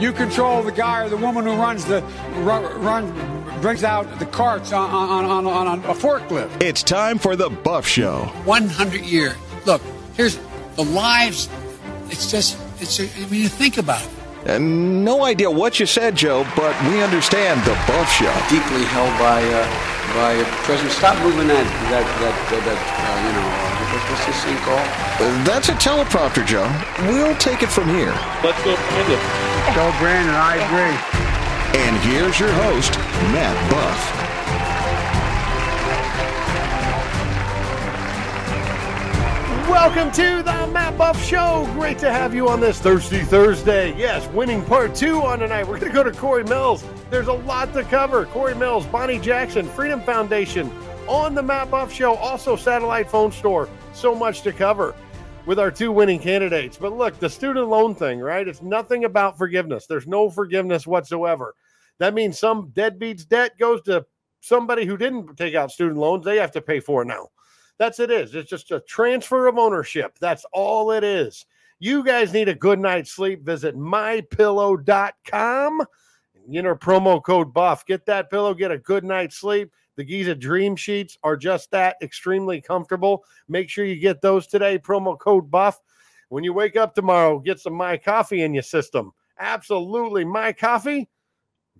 You control the guy or the woman who runs the run, run brings out the carts on, on, on, on a forklift. It's time for the Buff Show. 100 years. Look, here's the lives. It's just, it's, I mean, you think about it. And no idea what you said, Joe, but we understand the Buff Show. Deeply held by uh, by President. Stop moving that that that, that, that uh, you know what's this thing called? Uh, that's a teleprompter, Joe. We'll take it from here. Let's go, Brandon. Go, Brandon. I agree. And here's your host, Matt Buff. Welcome to the Matt Buff Show. Great to have you on this Thirsty Thursday. Yes, winning part two on tonight. We're going to go to Corey Mills. There's a lot to cover. Corey Mills, Bonnie Jackson, Freedom Foundation, on the Matt Buff Show, also satellite phone store. So much to cover with our two winning candidates. But look, the student loan thing, right? It's nothing about forgiveness. There's no forgiveness whatsoever. That means some deadbeat's debt goes to somebody who didn't take out student loans. They have to pay for it now. That's it is. It's just a transfer of ownership. That's all it is. You guys need a good night's sleep. Visit mypillow.com. Enter promo code buff. Get that pillow, get a good night's sleep. The Giza Dream Sheets are just that extremely comfortable. Make sure you get those today. Promo code buff. When you wake up tomorrow, get some My Coffee in your system. Absolutely. My Coffee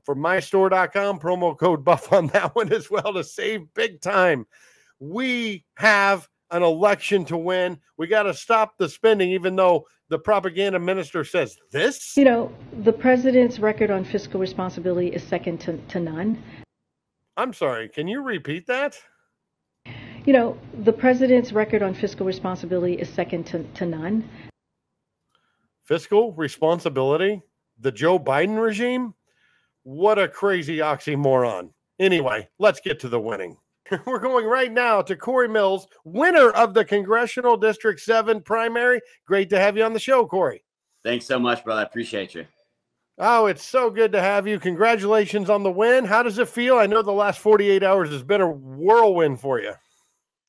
for mystore.com. Promo code buff on that one as well to save big time we have an election to win. We got to stop the spending, even though the propaganda minister says this. You know, the president's record on fiscal responsibility is second to, to none. I'm sorry, can you repeat that? You know, the president's record on fiscal responsibility is second to, to none. Fiscal responsibility? The Joe Biden regime? What a crazy oxymoron. Anyway, let's get to the winning. We're going right now to Corey Mills, winner of the Congressional District 7 primary. Great to have you on the show, Corey. Thanks so much, brother. I appreciate you. Oh, it's so good to have you. Congratulations on the win. How does it feel? I know the last 48 hours has been a whirlwind for you.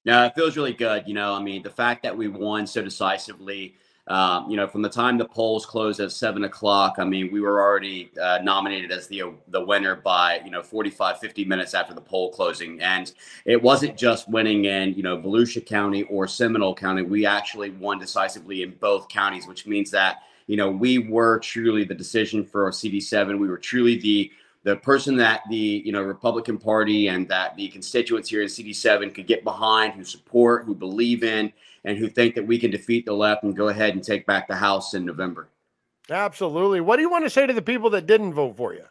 No, it feels really good. You know, I mean, the fact that we won so decisively, um, you know, from the time the polls closed at seven o'clock, I mean, we were already uh, nominated as the the winner by you know 45, 50 minutes after the poll closing, and it wasn't just winning in you know Volusia County or Seminole County. We actually won decisively in both counties, which means that you know we were truly the decision for CD7. We were truly the the person that the you know Republican Party and that the constituents here in CD7 could get behind, who support, who believe in, and who think that we can defeat the left and go ahead and take back the House in November. Absolutely. What do you want to say to the people that didn't vote for you?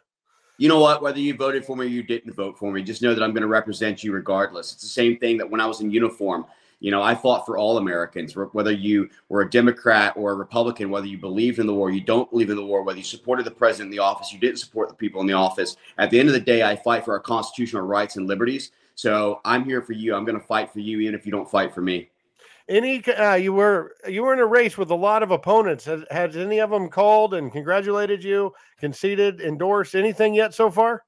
You know what? Whether you voted for me or you didn't vote for me, just know that I'm going to represent you regardless. It's the same thing that when I was in uniform, you know, I fought for all Americans, whether you were a Democrat or a Republican, whether you believed in the war, you don't believe in the war, whether you supported the president in the office, you didn't support the people in the office. At the end of the day, I fight for our constitutional rights and liberties. So I'm here for you. I'm going to fight for you, even if you don't fight for me. Any uh, you were you were in a race with a lot of opponents. Has, has any of them called and congratulated you, conceded, endorsed anything yet so far?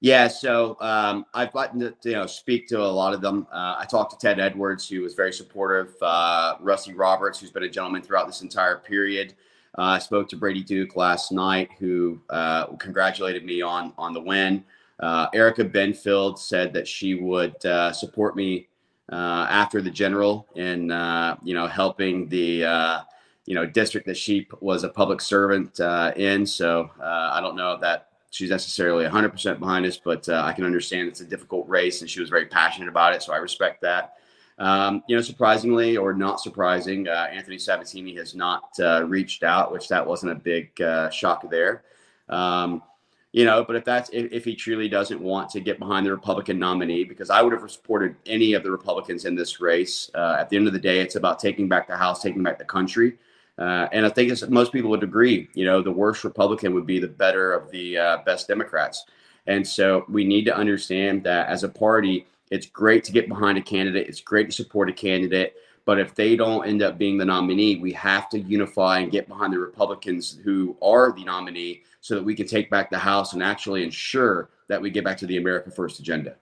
Yeah, so um, I've gotten to you know speak to a lot of them. Uh, I talked to Ted Edwards, who was very supportive. Uh, Rusty Roberts, who's been a gentleman throughout this entire period. Uh, I spoke to Brady Duke last night, who uh, congratulated me on on the win. Uh, Erika Benfield said that she would support me after the general in you know helping the you know district that she was a public servant in. So I don't know if that she's necessarily 100% behind us, but uh, I can understand it's a difficult race, and she was very passionate about it. So I respect that. Um, you know, surprisingly or not surprising, Anthony Sabatini has not reached out, which that wasn't a big shock there. Um, you know, but if that's if, if, he truly doesn't want to get behind the Republican nominee, because I would have supported any of the Republicans in this race. Uh, at the end of the day, it's about taking back the House, taking back the country. Uh, and I think most people would agree, you know, the worst Republican would be the better of the uh, best Democrats. And so we need to understand that as a party, it's great to get behind a candidate. It's great to support a candidate. But if they don't end up being the nominee, we have to unify and get behind the Republicans who are the nominee so that we can take back the House and actually ensure that we get back to the America First agenda.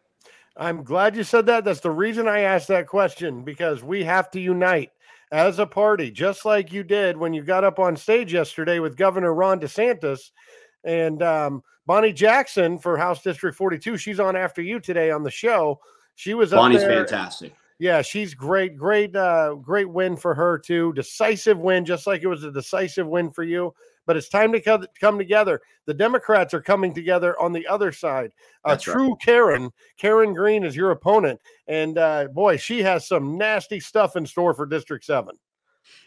I'm glad you said that. That's the reason I asked that question because we have to unite as a party, just like you did when you got up on stage yesterday with Governor Ron DeSantis and um, Bonnie Jackson for House District 42. She's on after you today on the show. She was Bonnie's up there. fantastic. Yeah, she's great. Great, uh, great win for her too. Decisive win, just like it was a decisive win for you. But it's time to co- come together. The Democrats are coming together on the other side. A right. true Karen, Karen Green is your opponent, and uh, boy, she has some nasty stuff in store for District Seven.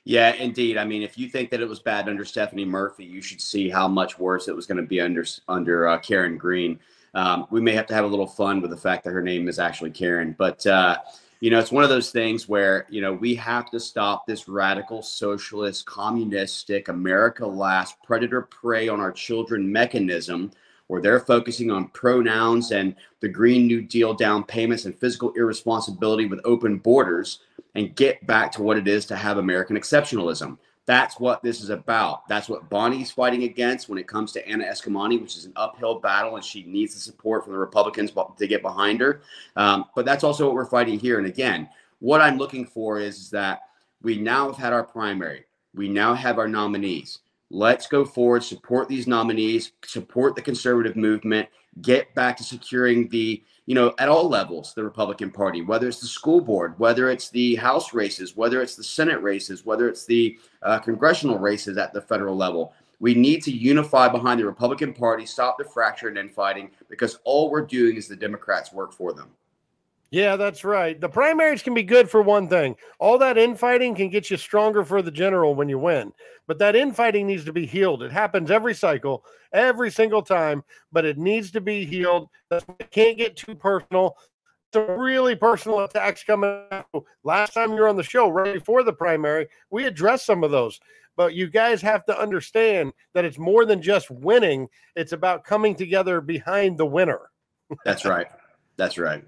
Yeah, indeed. I mean, if you think that it was bad under Stephanie Murphy, you should see how much worse it was going to be under under uh, Karen Green. Um, we may have to have a little fun with the fact that her name is actually Karen, but uh, you know, it's one of those things where you know we have to stop this radical socialist, communistic, America last, predator prey on our children mechanism, where they're focusing on pronouns and the Green New Deal down payments and fiscal irresponsibility with open borders and get back to what it is to have American exceptionalism. That's what this is about. That's what Bonnie's fighting against when it comes to Anna Eskamani, which is an uphill battle, and she needs the support from the Republicans to get behind her. Um, but that's also what we're fighting here. And again, what I'm looking for is, is that we now have had our primary. We now have our nominees. Let's go forward, support these nominees, support the conservative movement, get back to securing the, you know, at all levels, the Republican Party, whether it's the school board, whether it's the House races, whether it's the Senate races, whether it's the uh, congressional races at the federal level. We need to unify behind the Republican Party, stop the fracture and infighting, because all we're doing is the Democrats work for them. Yeah, that's right. The primaries can be good for one thing. All that infighting can get you stronger for the general when you win. But that infighting needs to be healed. It happens every cycle, every single time, but it needs to be healed. It can't get too personal. Some really personal attacks coming out. Last time you were on the show, right before the primary, we addressed some of those. But you guys have to understand that it's more than just winning, it's about coming together behind the winner. That's right. That's right.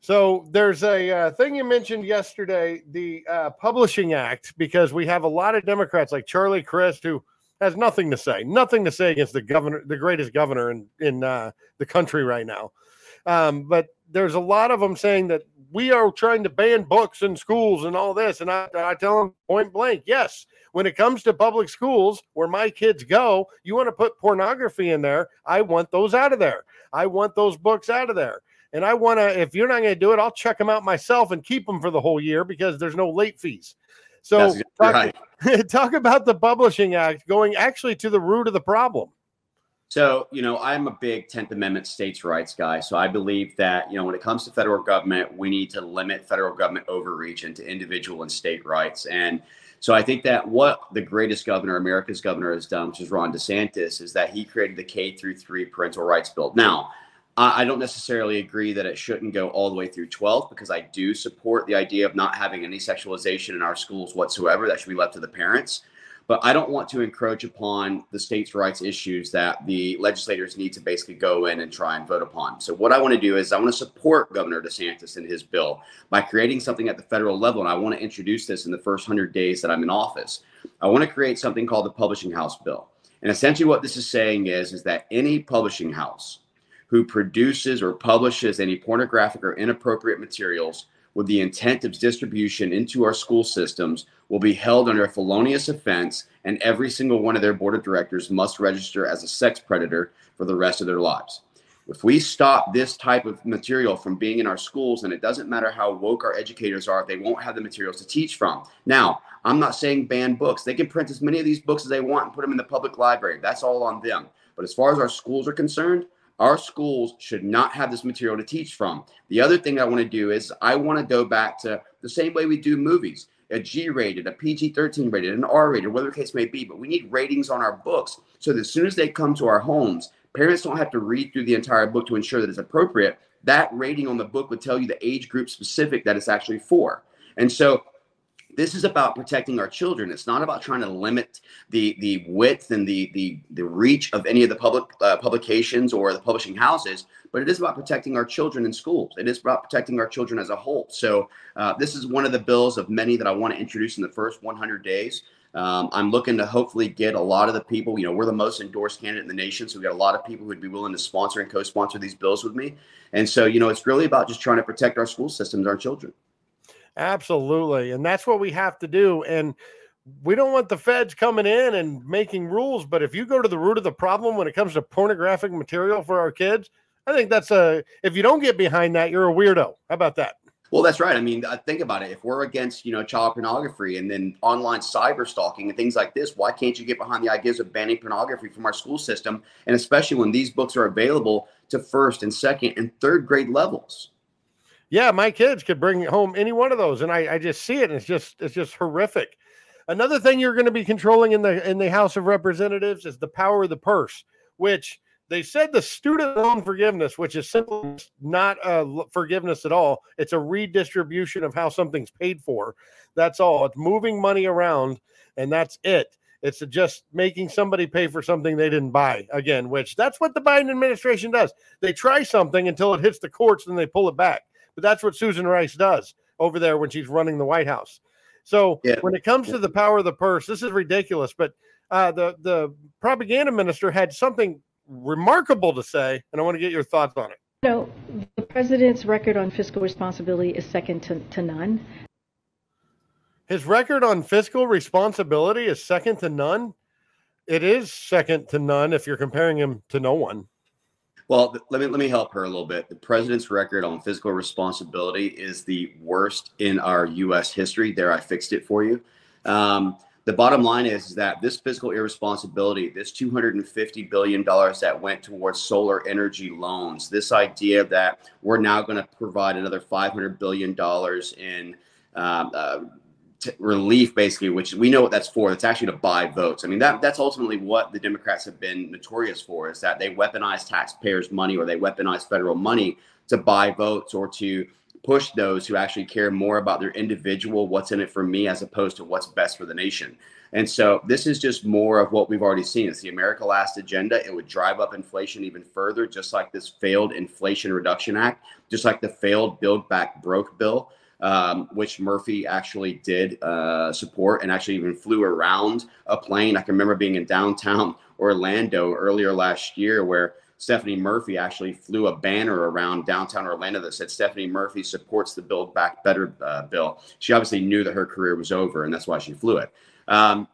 So there's a uh, thing you mentioned yesterday, the uh, Publishing Act, because we have a lot of Democrats like Charlie Crist who has nothing to say, nothing to say against the governor, the greatest governor in in uh, the country right now. Um, but there's a lot of them saying that we are trying to ban books in schools and all this, and I, I tell them point blank, yes. When it comes to public schools where my kids go, you want to put pornography in there. I want those out of there. I want those books out of there. And I want to, if you're not going to do it, I'll check them out myself and keep them for the whole year because there's no late fees. So talk, right. talk about the Publishing Act going actually to the root of the problem. So, you know, I'm a big 10th Amendment states' rights guy. So I believe that, you know, when it comes to federal government, we need to limit federal government overreach into individual and state rights. And so I think that what the greatest governor, America's governor, has done, which is Ron DeSantis, is that he created the K through three parental rights bill. Now, I don't necessarily agree that it shouldn't go all the way through 12 because I do support the idea of not having any sexualization in our schools whatsoever. That should be left to the parents. But I don't want to encroach upon the states' rights issues that the legislators need to basically go in and try and vote upon. So, what I want to do is I want to support Governor DeSantis in his bill by creating something at the federal level. And I want to introduce this in the first 100 days that I'm in office. I want to create something called the Publishing House Bill. And essentially, what this is saying is, is that any publishing house who produces or publishes any pornographic or inappropriate materials with the intent of distribution into our school systems will be held under a felonious offense, and every single one of their board of directors must register as a sex predator for the rest of their lives. If we stop this type of material from being in our schools, and it doesn't matter how woke our educators are, they won't have the materials to teach from. Now, I'm not saying ban books. They can print as many of these books as they want and put them in the public library. That's all on them. But as far as our schools are concerned, our schools should not have this material to teach from. The other thing I want to do is I want to go back to the same way we do movies a G rated, a PG 13 rated, an R rated, whatever the case may be. But we need ratings on our books so that as soon as they come to our homes, parents don't have to read through the entire book to ensure that it's appropriate. That rating on the book would tell you the age group specific that it's actually for. And so this is about protecting our children. It's not about trying to limit the the width and the the the reach of any of the public uh, publications or the publishing houses, but it is about protecting our children in schools. It is about protecting our children as a whole. So uh, this is one of the bills of many that I want to introduce in the first 100 days. Um, I'm looking to hopefully get a lot of the people. You know, we're the most endorsed candidate in the nation, so we got a lot of people who'd be willing to sponsor and co-sponsor these bills with me. And so, you know, it's really about just trying to protect our school systems, our children. Absolutely. And that's what we have to do. And we don't want the feds coming in and making rules. But if you go to the root of the problem when it comes to pornographic material for our kids, I think that's a, if you don't get behind that, you're a weirdo. How about that? Well, that's right. I mean, think about it. If we're against, you know, child pornography and then online cyber stalking and things like this, why can't you get behind the ideas of banning pornography from our school system? And especially when these books are available to first and second and third grade levels. Yeah, my kids could bring home any one of those, and I, I just see it, and it's just it's just horrific. Another thing you're going to be controlling in the in the House of Representatives is the power of the purse, which they said the student loan forgiveness, which is simply not a forgiveness at all. It's a redistribution of how something's paid for. That's all. It's moving money around, and that's it. It's just making somebody pay for something they didn't buy again, which that's what the Biden administration does. They try something until it hits the courts, and they pull it back. But that's what Susan Rice does over there when she's running the White House. So yeah. when it comes to the power of the purse, this is ridiculous. But uh, the the propaganda minister had something remarkable to say, and I want to get your thoughts on it. You know, the president's record on fiscal responsibility is second to, to none. His record on fiscal responsibility is second to none. It is second to none if you're comparing him to no one. Well, let me let me help her a little bit. The president's record on fiscal responsibility is the worst in our U.S. history. There, I fixed it for you. Um, the bottom line is, is that this fiscal irresponsibility, this $250 billion that went towards solar energy loans, this idea that we're now going to provide another $500 billion in um, uh, relief, basically, which we know what that's for. It's actually to buy votes. I mean, that that's ultimately what the Democrats have been notorious for is that they weaponize taxpayers' money or they weaponize federal money to buy votes or to push those who actually care more about their individual, what's in it for me, as opposed to what's best for the nation. And so this is just more of what we've already seen. It's the America Last agenda. It would drive up inflation even further, just like this failed Inflation Reduction Act, just like the failed Build Back Broke bill, um, which Murphy actually did uh, support and actually even flew around a plane. I can remember being in downtown Orlando earlier last year where Stephanie Murphy actually flew a banner around downtown Orlando that said Stephanie Murphy supports the Build Back Better uh, bill. She obviously knew that her career was over, and that's why she flew it. Um,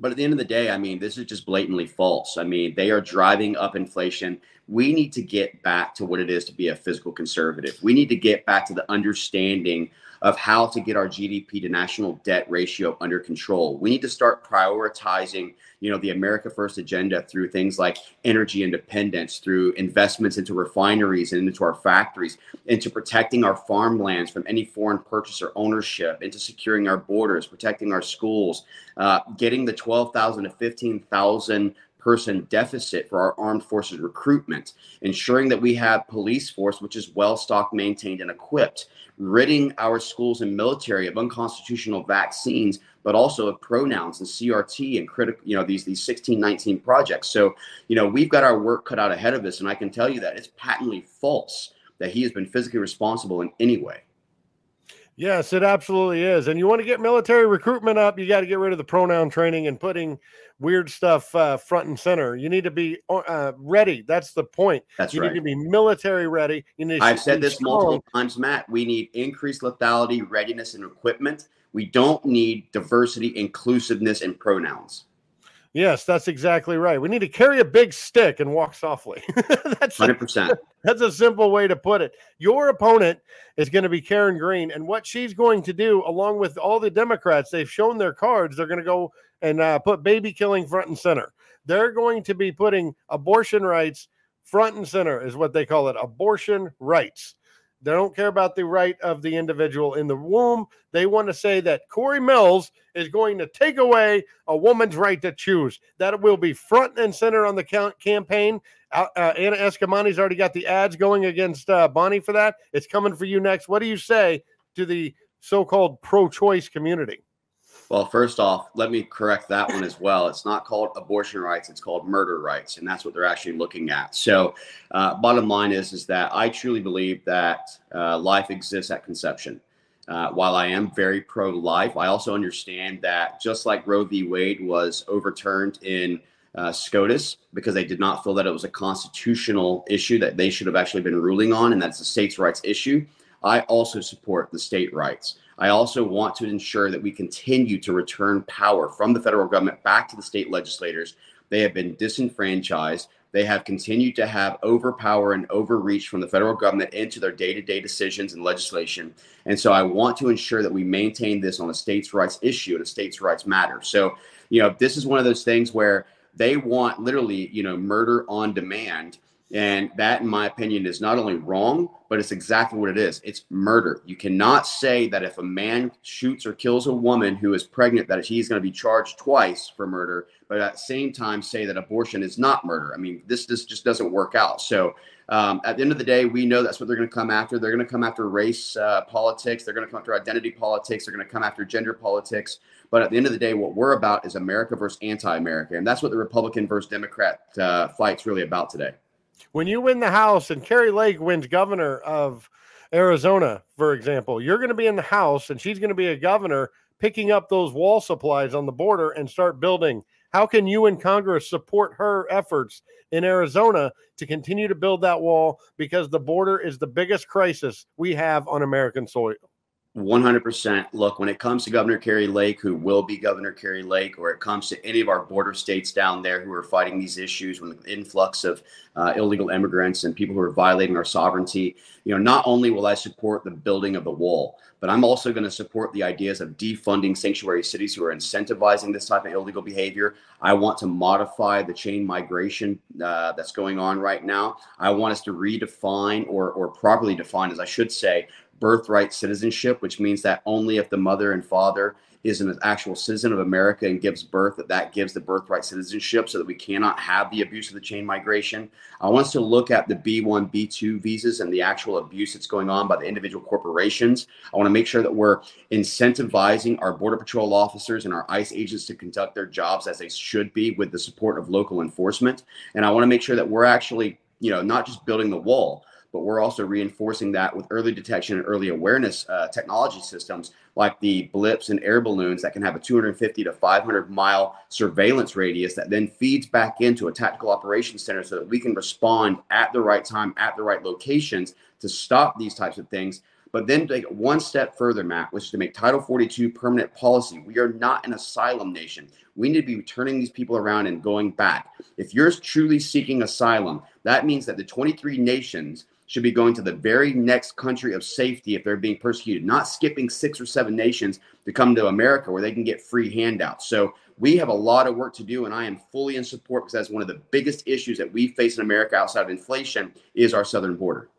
but at the end of the day, I mean, this is just blatantly false. I mean, they are driving up inflation. We need to get back to what it is to be a fiscal conservative. We need to get back to the understanding of how to get our GDP to national debt ratio under control. We need to start prioritizing, you know, the America First agenda through things like energy independence, through investments into refineries and into our factories, into protecting our farmlands from any foreign purchaser ownership, into securing our borders, protecting our schools, uh, getting the 12,000 to 15,000 person deficit for our armed forces recruitment, ensuring that we have police force which is well stocked, maintained, and equipped, ridding our schools and military of unconstitutional vaccines, but also of pronouns and CRT and critical, you know, these these 1619 projects. So, you know, we've got our work cut out ahead of us, and I can tell you that it's patently false that he has been physically responsible in any way. Yes, it absolutely is. And you want to get military recruitment up, you got to get rid of the pronoun training and putting weird stuff uh, front and center. You need to be uh, ready. That's the point. That's you right. need to be military ready. You need I've said this strong. multiple times, Matt. We need increased lethality, readiness, and equipment. We don't need diversity, inclusiveness, and pronouns. Yes, that's exactly right. We need to carry a big stick and walk softly. that's 100%. A, that's a simple way to put it. Your opponent is going to be Karen Green, and what she's going to do, along with all the Democrats, they've shown their cards. They're going to go and uh, put baby killing front and center. They're going to be putting abortion rights front and center, is what they call it abortion rights. They don't care about the right of the individual in the womb. They want to say that Corey Mills is going to take away a woman's right to choose. That will be front and center on the campaign. Uh, Anna Eskamani's already got the ads going against uh, Bonnie for that. It's coming for you next. What do you say to the so called pro choice community? Well, first off, let me correct that one as well. It's not called abortion rights; it's called murder rights, and that's what they're actually looking at. So, uh, bottom line is, is that I truly believe that uh, life exists at conception. Uh, while I am very pro-life, I also understand that just like Roe v. Wade was overturned in uh, SCOTUS because they did not feel that it was a constitutional issue that they should have actually been ruling on, and that's a states' rights issue. I also support the state rights. I also want to ensure that we continue to return power from the federal government back to the state legislators. They have been disenfranchised. They have continued to have overpower and overreach from the federal government into their day to day decisions and legislation. And so I want to ensure that we maintain this on a states' rights issue and a states' rights matter. So, you know, this is one of those things where they want literally, you know, murder on demand. And that, in my opinion, is not only wrong, but it's exactly what it is. It's murder. You cannot say that if a man shoots or kills a woman who is pregnant, that he's going to be charged twice for murder, but at the same time say that abortion is not murder. I mean, this, this just doesn't work out. So um, at the end of the day, we know that's what they're going to come after. They're going to come after race uh, politics. They're going to come after identity politics. They're going to come after gender politics. But at the end of the day, what we're about is America versus anti-America, and that's what the Republican versus Democrat uh, fight's really about today. When you win the House and Kari Lake wins governor of Arizona, for example, you're going to be in the House and she's going to be a governor picking up those wall supplies on the border and start building. How can you in Congress support her efforts in Arizona to continue to build that wall because the border is the biggest crisis we have on American soil? 100%. Look, when it comes to Governor Kari Lake, who will be Governor Kari Lake, or it comes to any of our border states down there who are fighting these issues with the influx of uh, illegal immigrants and people who are violating our sovereignty, you know, not only will I support the building of the wall, but I'm also going to support the ideas of defunding sanctuary cities who are incentivizing this type of illegal behavior. I want to modify the chain migration uh, that's going on right now. I want us to redefine or, or properly define, as I should say, birthright citizenship, which means that only if the mother and father is an actual citizen of America and gives birth, that that gives the birthright citizenship so that we cannot have the abuse of the chain migration. I want us to look at the B1, B2 visas and the actual abuse that's going on by the individual corporations. I want to make sure that we're incentivizing our Border Patrol officers and our ICE agents to conduct their jobs as they should be with the support of local enforcement. And I want to make sure that we're actually, you know, not just building the wall, but we're also reinforcing that with early detection and early awareness uh, technology systems like the blips and air balloons that can have a 250 to 500 mile surveillance radius that then feeds back into a tactical operations center so that we can respond at the right time at the right locations to stop these types of things but then take it one step further, Matt, which is to make Title 42 permanent policy. We are not an asylum nation. We need to be turning these people around and going back. If you're truly seeking asylum, that means that the 23 nations should be going to the very next country of safety if they're being persecuted, not skipping six or seven nations to come to America where they can get free handouts. So we have a lot of work to do, and I am fully in support because that's one of the biggest issues that we face in America outside of inflation is our southern border.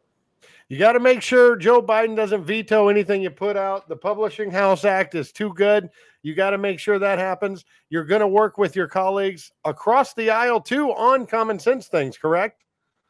You got to make sure Joe Biden doesn't veto anything you put out. The Publishing House Act is too good. You got to make sure that happens. You're going to work with your colleagues across the aisle too on common sense things, correct?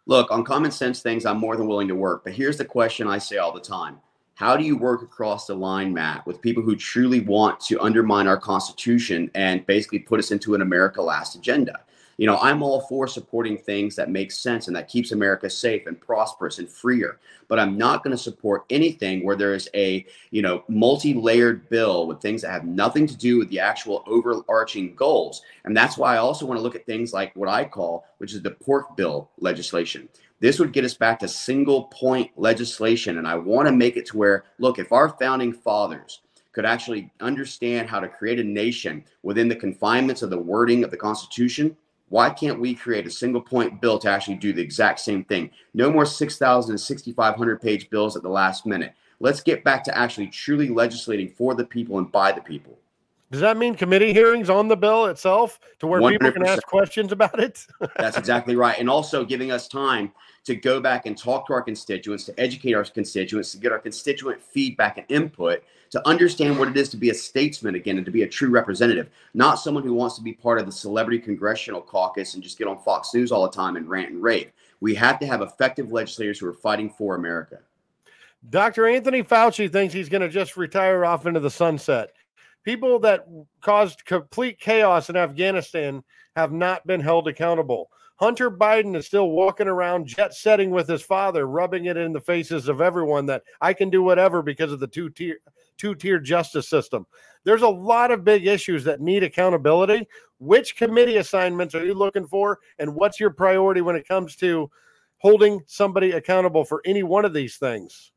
Look, on common sense things, I'm more than willing to work. But here's the question I say all the time How do you work across the line, Matt, with people who truly want to undermine our Constitution and basically put us into an America Last agenda? You know, I'm all for supporting things that make sense and that keeps America safe and prosperous and freer. But I'm not going to support anything where there is a, you know, multi-layered bill with things that have nothing to do with the actual overarching goals. And that's why I also want to look at things like what I call, which is the pork bill legislation. This would get us back to single point legislation. And I want to make it to where, look, if our founding fathers could actually understand how to create a nation within the confinements of the wording of the Constitution, why can't we create a single point bill to actually do the exact same thing? No more 6,000 and 6,500 page bills at the last minute. Let's get back to actually truly legislating for the people and by the people. Does that mean committee hearings on the bill itself to where 100%. people can ask questions about it? That's exactly right. And also giving us time to go back and talk to our constituents, to educate our constituents, to get our constituent feedback and input, to understand what it is to be a statesman again and to be a true representative, not someone who wants to be part of the celebrity congressional caucus and just get on Fox News all the time and rant and rave. We have to have effective legislators who are fighting for America. Dr. Anthony Fauci thinks he's going to just retire off into the sunset. People that caused complete chaos in Afghanistan have not been held accountable. Hunter Biden is still walking around jet setting with his father, rubbing it in the faces of everyone that I can do whatever because of the two tier two tier justice system. There's a lot of big issues that need accountability. Which committee assignments are you looking for, and what's your priority when it comes to holding somebody accountable for any one of these things?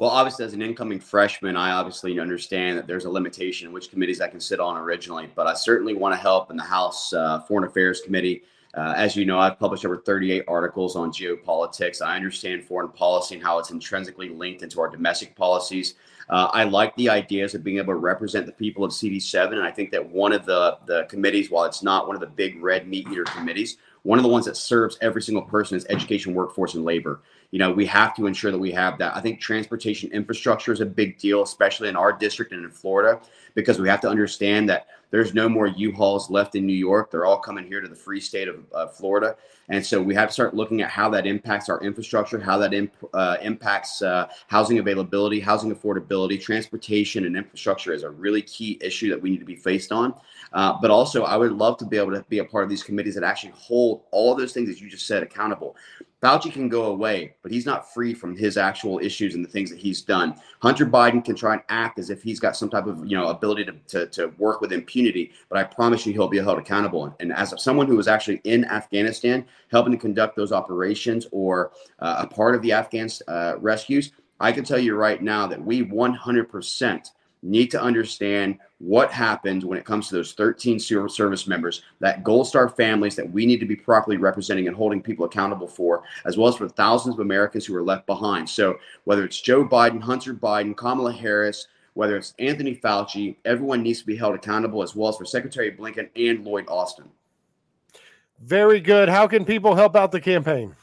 Well, obviously, as an incoming freshman, I obviously understand that there's a limitation in which committees I can sit on originally, but I certainly want to help in the House uh, Foreign Affairs Committee. Uh, as you know, I've published over 38 articles on geopolitics. I understand foreign policy and how it's intrinsically linked into our domestic policies. Uh, I like the ideas of being able to represent the people of CD7, and I think that one of the the committees, while it's not one of the big red meat eater committees, one of the ones that serves every single person is education, workforce, and labor you know, we have to ensure that we have that. I think transportation infrastructure is a big deal, especially in our district and in Florida, because we have to understand that there's no more U-Hauls left in New York. They're all coming here to the free state of uh, Florida. And so we have to start looking at how that impacts our infrastructure, how that imp- uh, impacts uh, housing availability, housing affordability, transportation, and infrastructure is a really key issue that we need to be faced on. Uh, but also, I would love to be able to be a part of these committees that actually hold all those things that you just said accountable. Fauci can go away, but he's not free from his actual issues and the things that he's done. Hunter Biden can try and act as if he's got some type of you know ability to, to, to work with impunity, but I promise you he'll be held accountable. And as someone who was actually in Afghanistan helping to conduct those operations or uh, a part of the Afghan uh, rescues, I can tell you right now that we 100% need to understand what happened when it comes to those 13 service members, that Gold Star families that we need to be properly representing and holding people accountable for, as well as for thousands of Americans who are left behind. So whether it's Joe Biden, Hunter Biden, Kamala Harris, whether it's Anthony Fauci, everyone needs to be held accountable, as well as for Secretary Blinken and Lloyd Austin. Very good. How can people help out the campaign?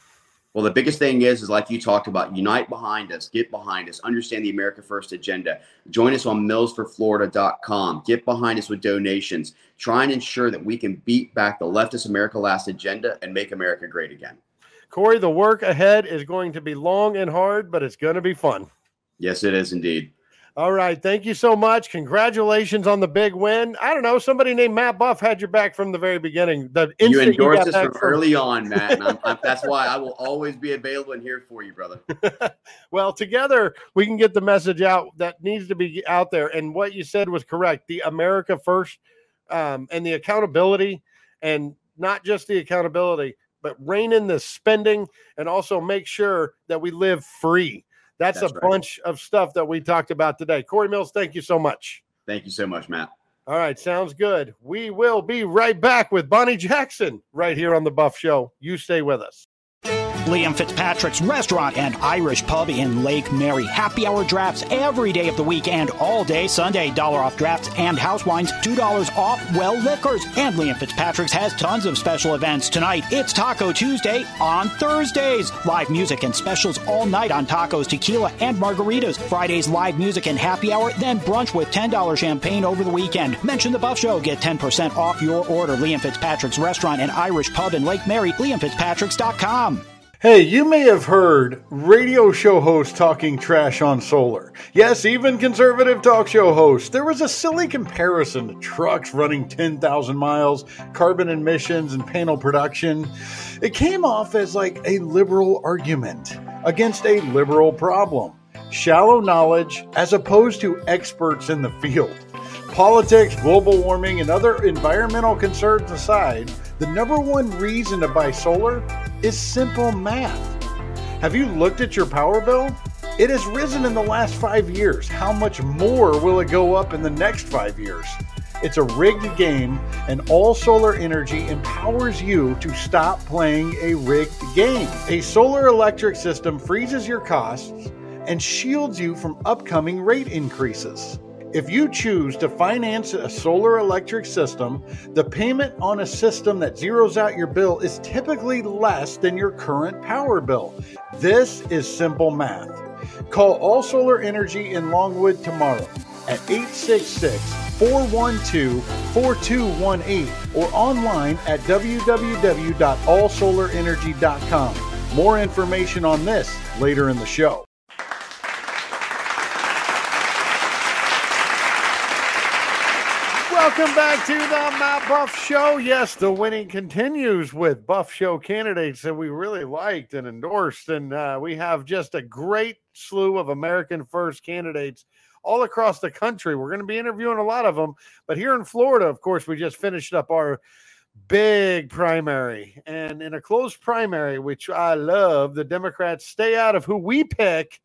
Well, the biggest thing is, is like you talked about, unite behind us, get behind us, understand the America First agenda. Join us on millsforflorida.com. Get behind us with donations. Try and ensure that we can beat back the leftist America Last agenda and make America great again. Corey, the work ahead is going to be long and hard, but it's going to be fun. Yes, it is indeed. All right. Thank you so much. Congratulations on the big win. I don't know. Somebody named Matt Buff had your back from the very beginning. The you endorsed us from, from early on, Matt. And I'm, I'm, that's why I will always be available and here for you, brother. well, together we can get the message out that needs to be out there. And what you said was correct. The America first um, and the accountability, and not just the accountability, but rein in the spending and also make sure that we live free that's, That's a right. bunch of stuff that we talked about today. Corey Mills, thank you so much. Thank you so much, Matt. All right, sounds good. We will be right back with Bonnie Jackson right here on the Buff Show. You stay with us. Liam Fitzpatrick's Restaurant and Irish Pub in Lake Mary. Happy hour drafts every day of the week and all day Sunday. Dollar off drafts and house wines, $2 off well liquors. And Liam Fitzpatrick's has tons of special events. Tonight, it's Taco Tuesday on Thursdays. Live music and specials all night on tacos, tequila, and margaritas. Fridays, live music and happy hour, then brunch with $10 champagne over the weekend. Mention the Buff Show, get 10% off your order. Liam Fitzpatrick's Restaurant and Irish Pub in Lake Mary, liamfitzpatricks.com. Hey, you may have heard radio show hosts talking trash on solar. Yes, even conservative talk show hosts. There was a silly comparison to trucks running 10,000 miles, carbon emissions, and panel production. It came off as like a liberal argument against a liberal problem. Shallow knowledge as opposed to experts in the field. Politics, global warming, and other environmental concerns aside, the number one reason to buy solar is simple math. Have you looked at your power bill? It has risen in the last five years. How much more will it go up in the next five years? It's a rigged game, and all solar energy empowers you to stop playing a rigged game. A solar electric system freezes your costs and shields you from upcoming rate increases. If you choose to finance a solar electric system, the payment on a system that zeroes out your bill is typically less than your current power bill. This is simple math. Call All Solar Energy in Longwood tomorrow at 866 412 4218 or online at www.allsolarenergy.com. More information on this later in the show. Welcome back to the Matt Buff Show. Yes, the winning continues with Buff Show candidates that we really liked and endorsed. And uh, we have just a great slew of American First candidates all across the country. We're going to be interviewing a lot of them. But here in Florida, of course, we just finished up our big primary. And in a closed primary, which I love, the Democrats stay out of who we pick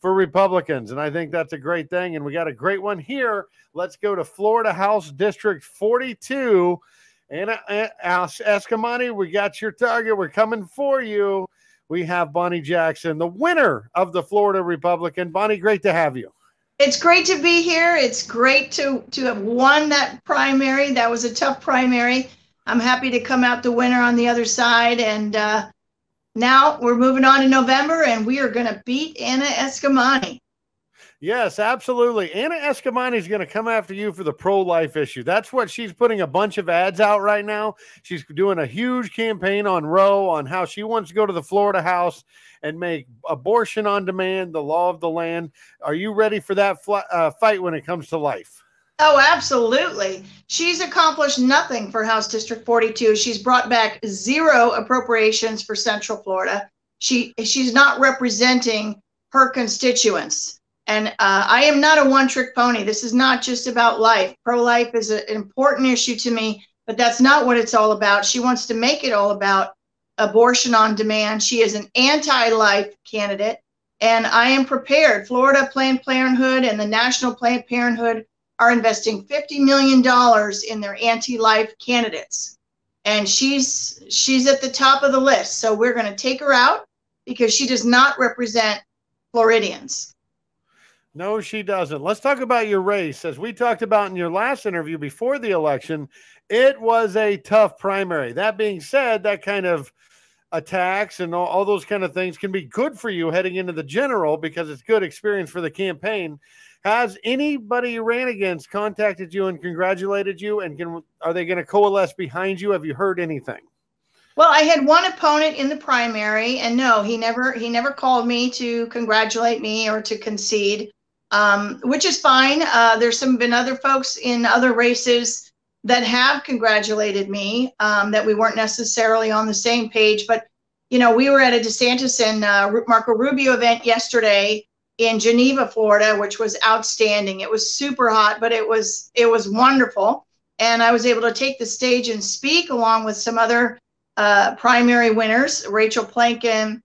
for Republicans. And I think that's a great thing. And we got a great one here. Let's go to Florida House District 42. And Eskamani, we got your target. We're coming for you. We have Bonnie Jackson, the winner of the Florida Republican. Bonnie, great to have you. It's great to be here. It's great to to have won that primary. That was a tough primary. I'm happy to come out the winner on the other side. And uh, now we're moving on to November, and we are going to beat Anna Eskamani. Yes, absolutely. Anna Eskamani is going to come after you for the pro life issue. That's what she's putting a bunch of ads out right now. She's doing a huge campaign on Roe on how she wants to go to the Florida House and make abortion on demand the law of the land. Are you ready for that fl- uh, fight when it comes to life? Oh, absolutely. She's accomplished nothing for House District 42. She's brought back zero appropriations for Central Florida. She she's not representing her constituents. And uh, I am not a one-trick pony. This is not just about life. Pro-life is an important issue to me, but that's not what it's all about. She wants to make it all about abortion on demand. She is an anti-life candidate, and I am prepared. Florida Planned Parenthood and the National Planned Parenthood are investing $50 million in their anti-life candidates. And she's she's at the top of the list. So we're going to take her out because she does not represent Floridians. No, she doesn't. Let's talk about your race. As we talked about in your last interview before the election, it was a tough primary. That being said, that kind of attacks and all, all, those kind of things can be good for you heading into the general because it's good experience for the campaign. Has anybody you ran against contacted you and congratulated you? And can, are they going to coalesce behind you? Have you heard anything? Well, I had one opponent in the primary, and no, he never he never called me to congratulate me or to concede, um, which is fine. Uh, there's some been other folks in other races that have congratulated me um, that we weren't necessarily on the same page, but you know, we were at a DeSantis and uh, Marco Rubio event yesterday in Geneva, Florida, which was outstanding. It was super hot, but it was it was wonderful. And I was able to take the stage and speak along with some other uh, primary winners, Rachel Plakon,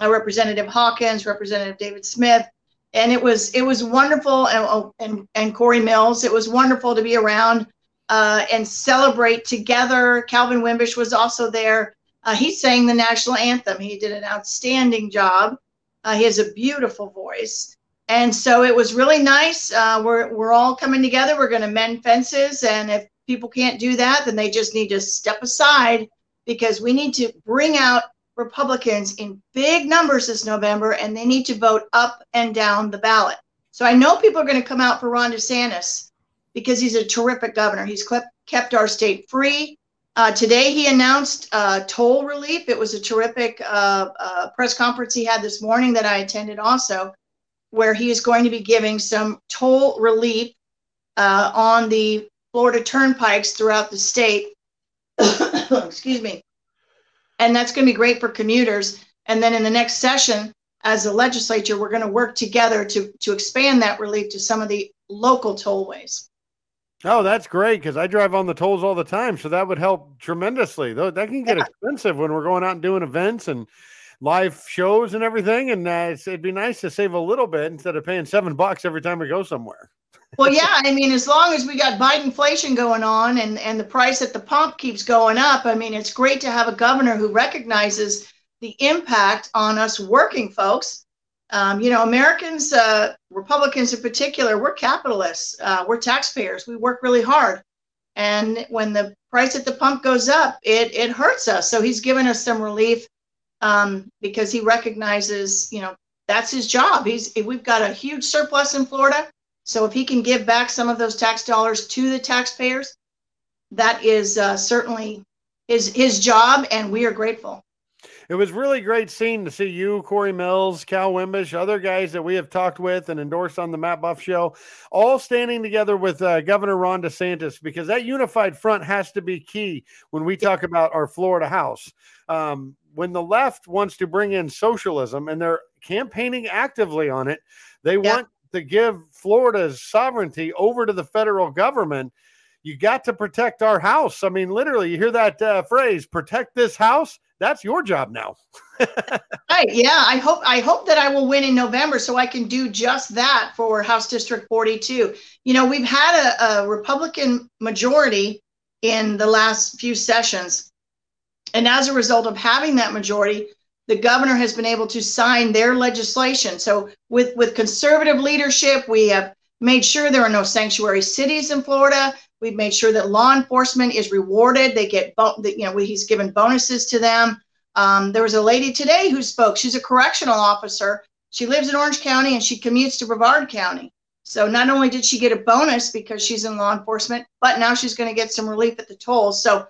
uh, Representative Hawkins, Representative David Smith, and it was it was wonderful. And oh, and and Corey Mills, it was wonderful to be around uh, and celebrate together. Calvin Wimbish was also there. Uh, he sang the national anthem. He did an outstanding job. Uh, he has a beautiful voice. And so it was really nice. Uh, we're, we're all coming together. We're going to mend fences. And if people can't do that, then they just need to step aside because we need to bring out Republicans in big numbers this November and they need to vote up and down the ballot. So I know people are going to come out for Ron DeSantis because he's a terrific governor. He's kept our state free. Uh, today, he announced uh, toll relief. It was a terrific uh, uh, press conference he had this morning that I attended also, where he is going to be giving some toll relief uh, on the Florida turnpikes throughout the state. Excuse me. And that's going to be great for commuters. And then in the next session, as a legislature, we're going to work together to, to expand that relief to some of the local tollways. Oh, that's great because I drive on the tolls all the time, so that would help tremendously. Though that can get yeah. expensive when we're going out and doing events and live shows and everything. And uh, it'd be nice to save a little bit instead of paying seven bucks every time we go somewhere. well, yeah, I mean, as long as we got Biden inflation going on and and the price at the pump keeps going up, I mean, it's great to have a governor who recognizes the impact on us working folks um, you know, Americans, uh, Republicans in particular, we're capitalists. Uh, we're taxpayers. We work really hard. And when the price at the pump goes up, it, it hurts us. So he's given us some relief um, because he recognizes, you know, that's his job. He's we've got a huge surplus in Florida. So if he can give back some of those tax dollars to the taxpayers, that is uh, certainly his his job, and we are grateful it was really great seeing to see you, Corey Mills, Cal Wimbish, other guys that we have talked with and endorsed on the Matt Buff Show, all standing together with uh, Governor Ron DeSantis because that unified front has to be key when we talk about our Florida House. Um, when the left wants to bring in socialism and they're campaigning actively on it, they yeah. want to give Florida's sovereignty over to the federal government. You got to protect our house. I mean, literally, you hear that uh, phrase, protect this house that's your job now. right. Yeah. I hope I hope that I will win in November so I can do just that for House District 42. You know, we've had a, a Republican majority in the last few sessions. And as a result of having that majority, the governor has been able to sign their legislation. So with with conservative leadership, we have made sure there are no sanctuary cities in Florida. We've made sure that law enforcement is rewarded. They get, you know, he's given bonuses to them. Um, there was a lady today who spoke. She's a correctional officer. She lives in Orange County and she commutes to Brevard County. So not only did she get a bonus because she's in law enforcement, but now she's going to get some relief at the tolls. So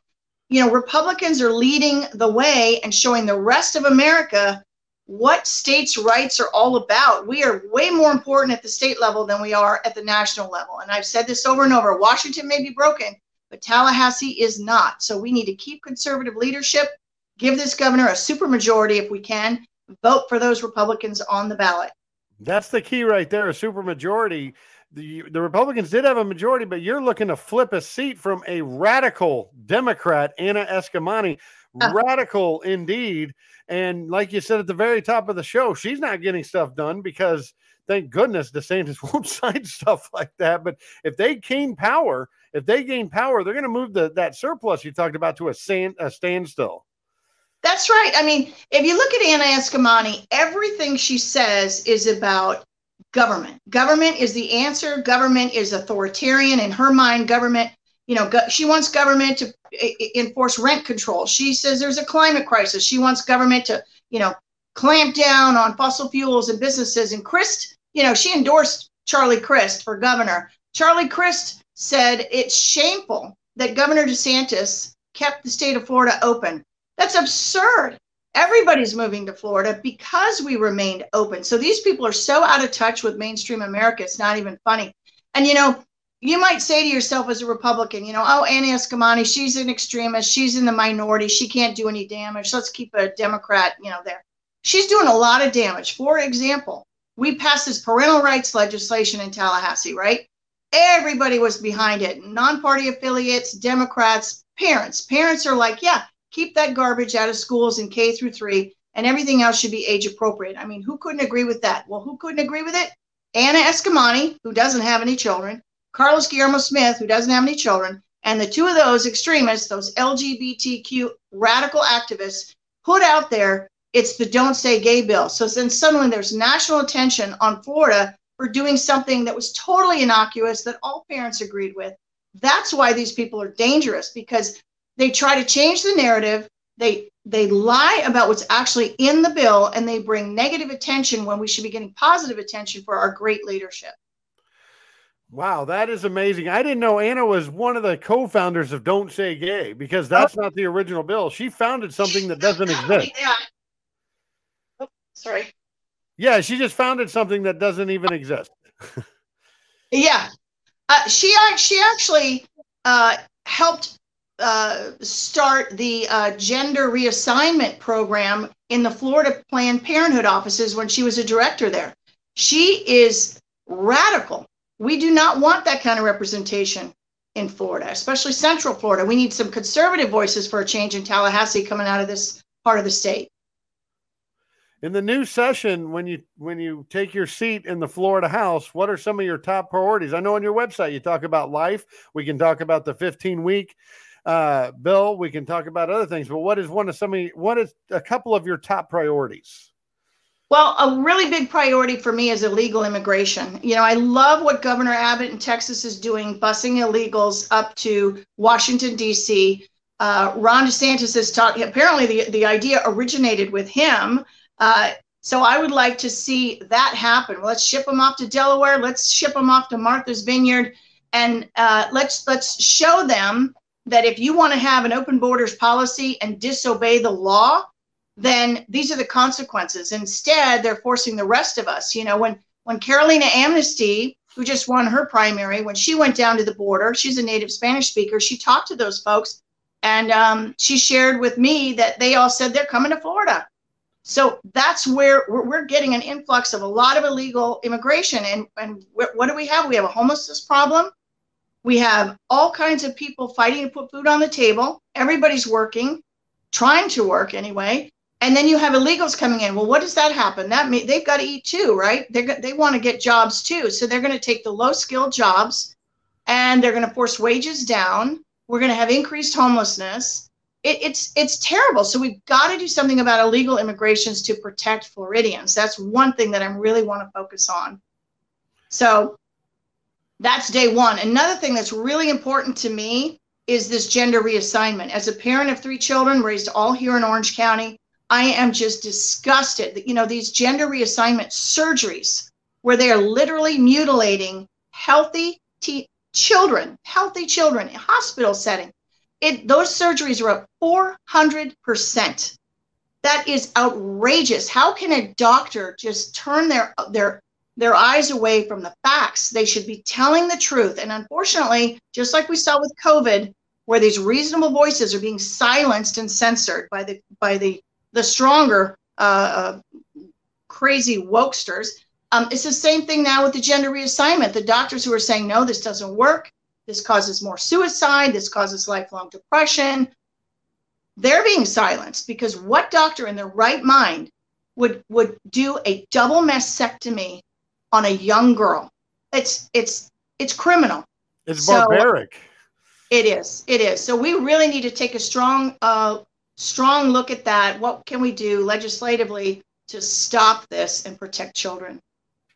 you know, Republicans are leading the way and showing the rest of America what states' rights are all about. We are way more important at the state level than we are at the national level. And I've said this over and over Washington may be broken, but Tallahassee is not. So we need to keep conservative leadership, give this governor a supermajority if we can, vote for those Republicans on the ballot. That's the key right there, a supermajority the the Republicans did have a majority, but you're looking to flip a seat from a radical Democrat, Anna Eskamani, uh. radical indeed. And like you said at the very top of the show, she's not getting stuff done because thank goodness DeSantis won't sign stuff like that. But if they gain power, if they gain power, they're going to move the that surplus you talked about to a, stand, a standstill. That's right. I mean, if you look at Anna Eskamani, everything she says is about government. Government is the answer. Government is authoritarian. In her mind, government, you know, go- she wants government to I- enforce rent control. She says there's a climate crisis. She wants government to, you know, clamp down on fossil fuels and businesses. And Crist, you know, she endorsed Charlie Crist for governor. Charlie Crist said it's shameful that Governor DeSantis kept the state of Florida open. That's absurd everybody's moving to Florida because we remained open. So these people are so out of touch with mainstream America, it's not even funny. And you know, you might say to yourself as a Republican, you know, oh, Anna Eskamani, she's an extremist, she's in the minority, she can't do any damage. Let's keep a Democrat, you know, there. She's doing a lot of damage. For example, we passed this parental rights legislation in Tallahassee, right? Everybody was behind it. Non-party affiliates, Democrats, parents. Parents are like, yeah, keep that garbage out of schools in K through three, and everything else should be age appropriate. I mean, who couldn't agree with that? Well, who couldn't agree with it? Anna Eskamani, who doesn't have any children, Carlos Guillermo Smith, who doesn't have any children, and the two of those extremists, those LGBTQ radical activists, put out there it's the Don't Say Gay bill. So then suddenly there's national attention on Florida for doing something that was totally innocuous that all parents agreed with. That's why these people are dangerous because they try to change the narrative. They they lie about what's actually in the bill and they bring negative attention when we should be getting positive attention for our great leadership. Wow, that is amazing. I didn't know Anna was one of the co-founders of Don't Say Gay because that's oh. not the original bill. She founded something that doesn't exist. Yeah. Oh, sorry. Yeah, she just founded something that doesn't even exist. yeah. Uh, she she actually uh, helped uh, start the uh, gender reassignment program in the Florida Planned Parenthood offices when she was a director there. She is radical. We do not want that kind of representation in Florida, especially Central Florida. We need some conservative voices for a change in Tallahassee coming out of this part of the state. In the new session, when you when you take your seat in the Florida House, what are some of your top priorities? I know on your website you talk about life. We can talk about the 15 week uh, Bill, we can talk about other things, but what is one of some of what is a couple of your top priorities? Well, a really big priority for me is illegal immigration. You know, I love what Governor Abbott in Texas is doing, busing illegals up to Washington, D.C. Uh, Ron DeSantis is talking, apparently, the, the idea originated with him. Uh, so I would like to see that happen. Let's ship them off to Delaware. Let's ship them off to Martha's Vineyard, and uh, let's let's show them that if you want to have an open borders policy and disobey the law, then these are the consequences. Instead, they're forcing the rest of us. You know, when when Carolina Amesty, who just won her primary, when she went down to the border, she's a native Spanish speaker. She talked to those folks, and um, she shared with me that they all said they're coming to Florida. So that's where we're, we're getting an influx of a lot of illegal immigration. And and what do we have? We have a homelessness problem. We have all kinds of people fighting to put food on the table. Everybody's working. trying to work anyway. And then you have illegals coming in. Well, what does that happen? That mean they've got to eat too, right? They're they want to get jobs too, so they're going to take the low skilled jobs, and they're going to force wages down. We're going to have increased homelessness. It, it's it's terrible. So we've got to do something about illegal immigrations to protect Floridians. That's one thing that I really want to focus on. So that's day one. Another thing that's really important to me is this gender reassignment. As a parent of three children raised all here in Orange County, I am just disgusted that, you know, these gender reassignment surgeries where they are literally mutilating healthy t- children, healthy children in hospital setting. It, those surgeries are up 400%. That is outrageous. How can a doctor just turn their their their eyes away from the facts? They should be telling the truth. And unfortunately, just like we saw with COVID, where these reasonable voices are being silenced and censored by the by the the stronger uh, uh, crazy wokesters. Um, it's the same thing now with the gender reassignment. The doctors who are saying, no, this doesn't work. This causes more suicide. This causes lifelong depression. They're being silenced because what doctor in their right mind would would do a double mastectomy on a young girl? It's it's it's criminal. It's barbaric. It is. It is. So we really need to take a strong uh, strong look at that. What can we do legislatively to stop this and protect children?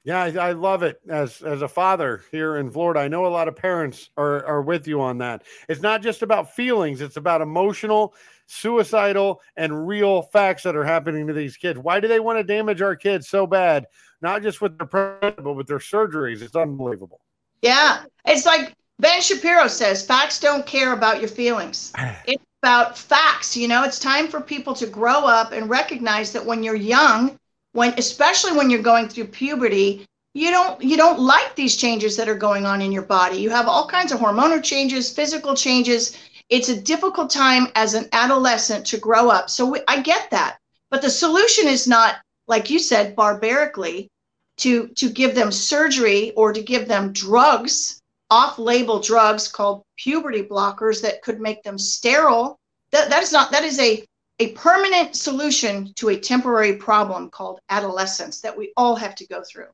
Yeah, I, I, love it. As as a father here in Florida, I know a lot of parents are are with you on that. It's not just about feelings; it's about emotional, suicidal, and real facts that are happening to these kids. Why do they want to damage our kids so bad? Not just with their but with their surgeries. It's unbelievable. Yeah, it's like Ben Shapiro says: facts don't care about your feelings. about facts. You know, it's time for people to grow up and recognize that when you're young, when especially when you're going through puberty, you don't you don't like these changes that are going on in your body. You have all kinds of hormonal changes, physical changes. It's a difficult time as an adolescent to grow up. So we, I get that. But the solution is not like you said barbarically to to give them surgery or to give them drugs off-label drugs called puberty blockers that could make them sterile. That, that is not that is a a permanent solution to a temporary problem called adolescence that we all have to go through.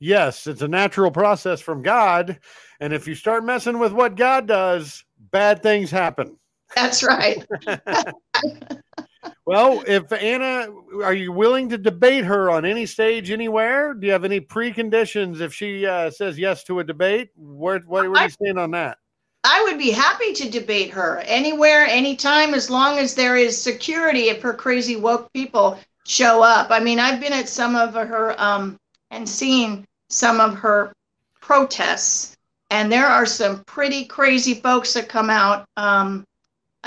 Yes, it's a natural process from God. And if you start messing with what God does, bad things happen. That's right. well, if Anna, are you willing to debate her on any stage anywhere? Do you have any preconditions if she uh, says yes to a debate? Where, where, you stand on that? I would be happy to debate her anywhere, anytime, as long as there is security if her crazy woke people show up. I mean, I've been at some of her um, and seen some of her protests, and there are some pretty crazy folks that come out. Um,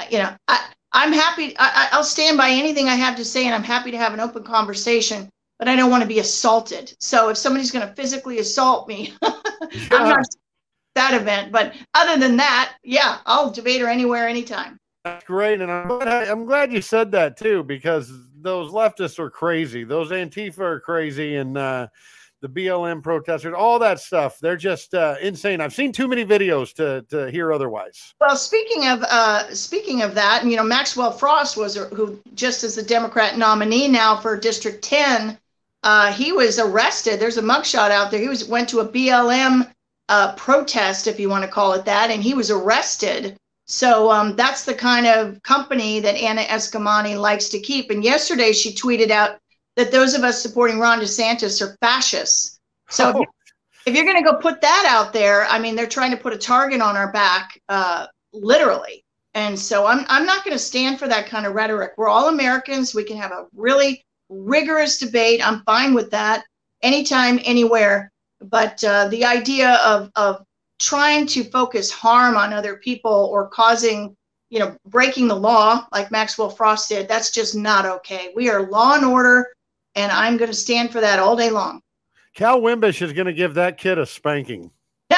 you know, I, I'm happy. I, I'll stand by anything I have to say, and I'm happy to have an open conversation. But I don't want to be assaulted. So if somebody's going to physically assault me, yeah. I'm not that event. But other than that, yeah, I'll debate her anywhere, anytime. That's great, and I'm glad, I'm glad you said that too, because those leftists are crazy. Those Antifa are crazy, and uh, the BLM protesters, all that stuff. They're just uh, insane. I've seen too many videos to to hear otherwise. Well, speaking of uh, speaking of that, you know, Maxwell Frost was who just as the Democrat nominee now for District 10. Uh, he was arrested. There's a mugshot out there. He was went to a BLM uh, protest, if you want to call it that, and he was arrested. So um, that's the kind of company that Anna Eskamani likes to keep. And yesterday she tweeted out that those of us supporting Ron DeSantis are fascists. So oh. if you're, going to go put that out there, I mean, they're trying to put a target on our back, uh, literally. And so I'm, I'm not going to stand for that kind of rhetoric. We're all Americans. We can have a really rigorous debate. I'm fine with that anytime, anywhere. But uh, the idea of, of trying to focus harm on other people or causing, you know, breaking the law like Maxwell Frost did, that's just not okay. We are law and order and I'm going to stand for that all day long. Cal Wimbish is going to give that kid a spanking.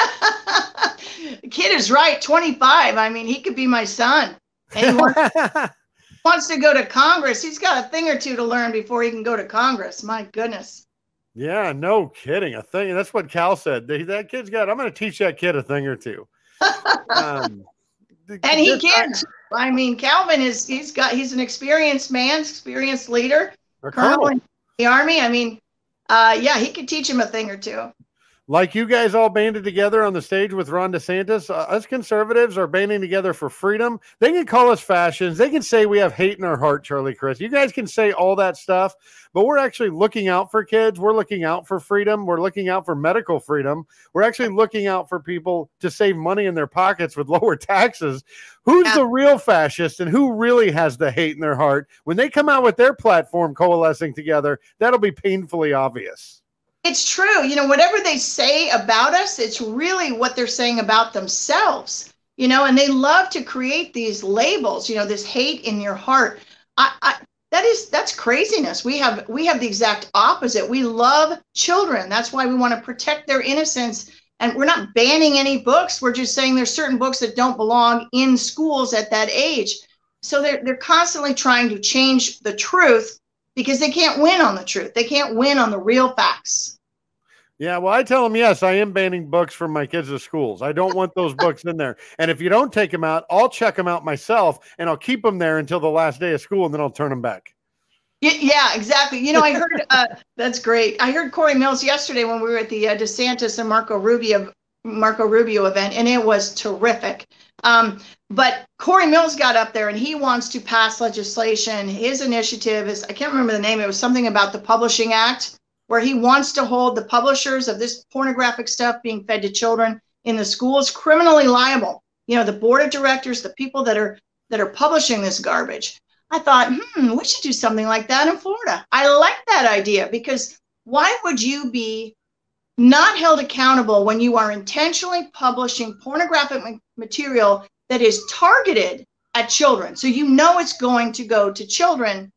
kid is right, 25. I mean, he could be my son. And he wants, to go to Congress. He's got a thing or two to learn before he can go to Congress. My goodness. Yeah, no kidding. A thing. That's what Cal said. That kid's got. I'm going to teach that kid a thing or two. um, and he can. I, I mean, Calvin is he's got he's an experienced man, experienced leader, colonel in the army. I mean, uh, yeah, he could teach him a thing or two like you guys all banded together on the stage with Ron DeSantis, uh, us conservatives are banding together for freedom. They can call us fashions. They can say we have hate in our heart, Charlie Crist. You guys can say all that stuff, but we're actually looking out for kids. We're looking out for freedom. We're looking out for medical freedom. We're actually looking out for people to save money in their pockets with lower taxes. Who's yeah. the real fascist and who really has the hate in their heart? When they come out with their platform coalescing together, that'll be painfully obvious. It's true. You know, whatever they say about us, it's really what they're saying about themselves. You know, and they love to create these labels. You know, this hate in your heart. I, I that is that's craziness. We have we have the exact opposite. We love children. That's why we want to protect their innocence. And we're not banning any books. We're just saying there's certain books that don't belong in schools at that age. So they're they're constantly trying to change the truth because they can't win on the truth. They can't win on the real facts. Yeah, well, I tell them yes, I am banning books from my kids' schools. I don't want those books in there. And if you don't take them out, I'll check them out myself and I'll keep them there until the last day of school and then I'll turn them back. Yeah, exactly. You know, I heard uh, that's great. I heard Cory Mills yesterday when we were at the uh, DeSantis and Marco Rubio Marco Rubio event, and it was terrific. Um, but Cory Mills got up there and he wants to pass legislation. His initiative is I can't remember the name. It was something about the Publishing Act where he wants to hold the publishers of this pornographic stuff being fed to children in the schools criminally liable. You know, the board of directors, the people that are that are publishing this garbage. I thought, hmm, we should do something like that in Florida. I like that idea because why would you be not held accountable when you are intentionally publishing pornographic material that is targeted at children? So you know it's going to go to children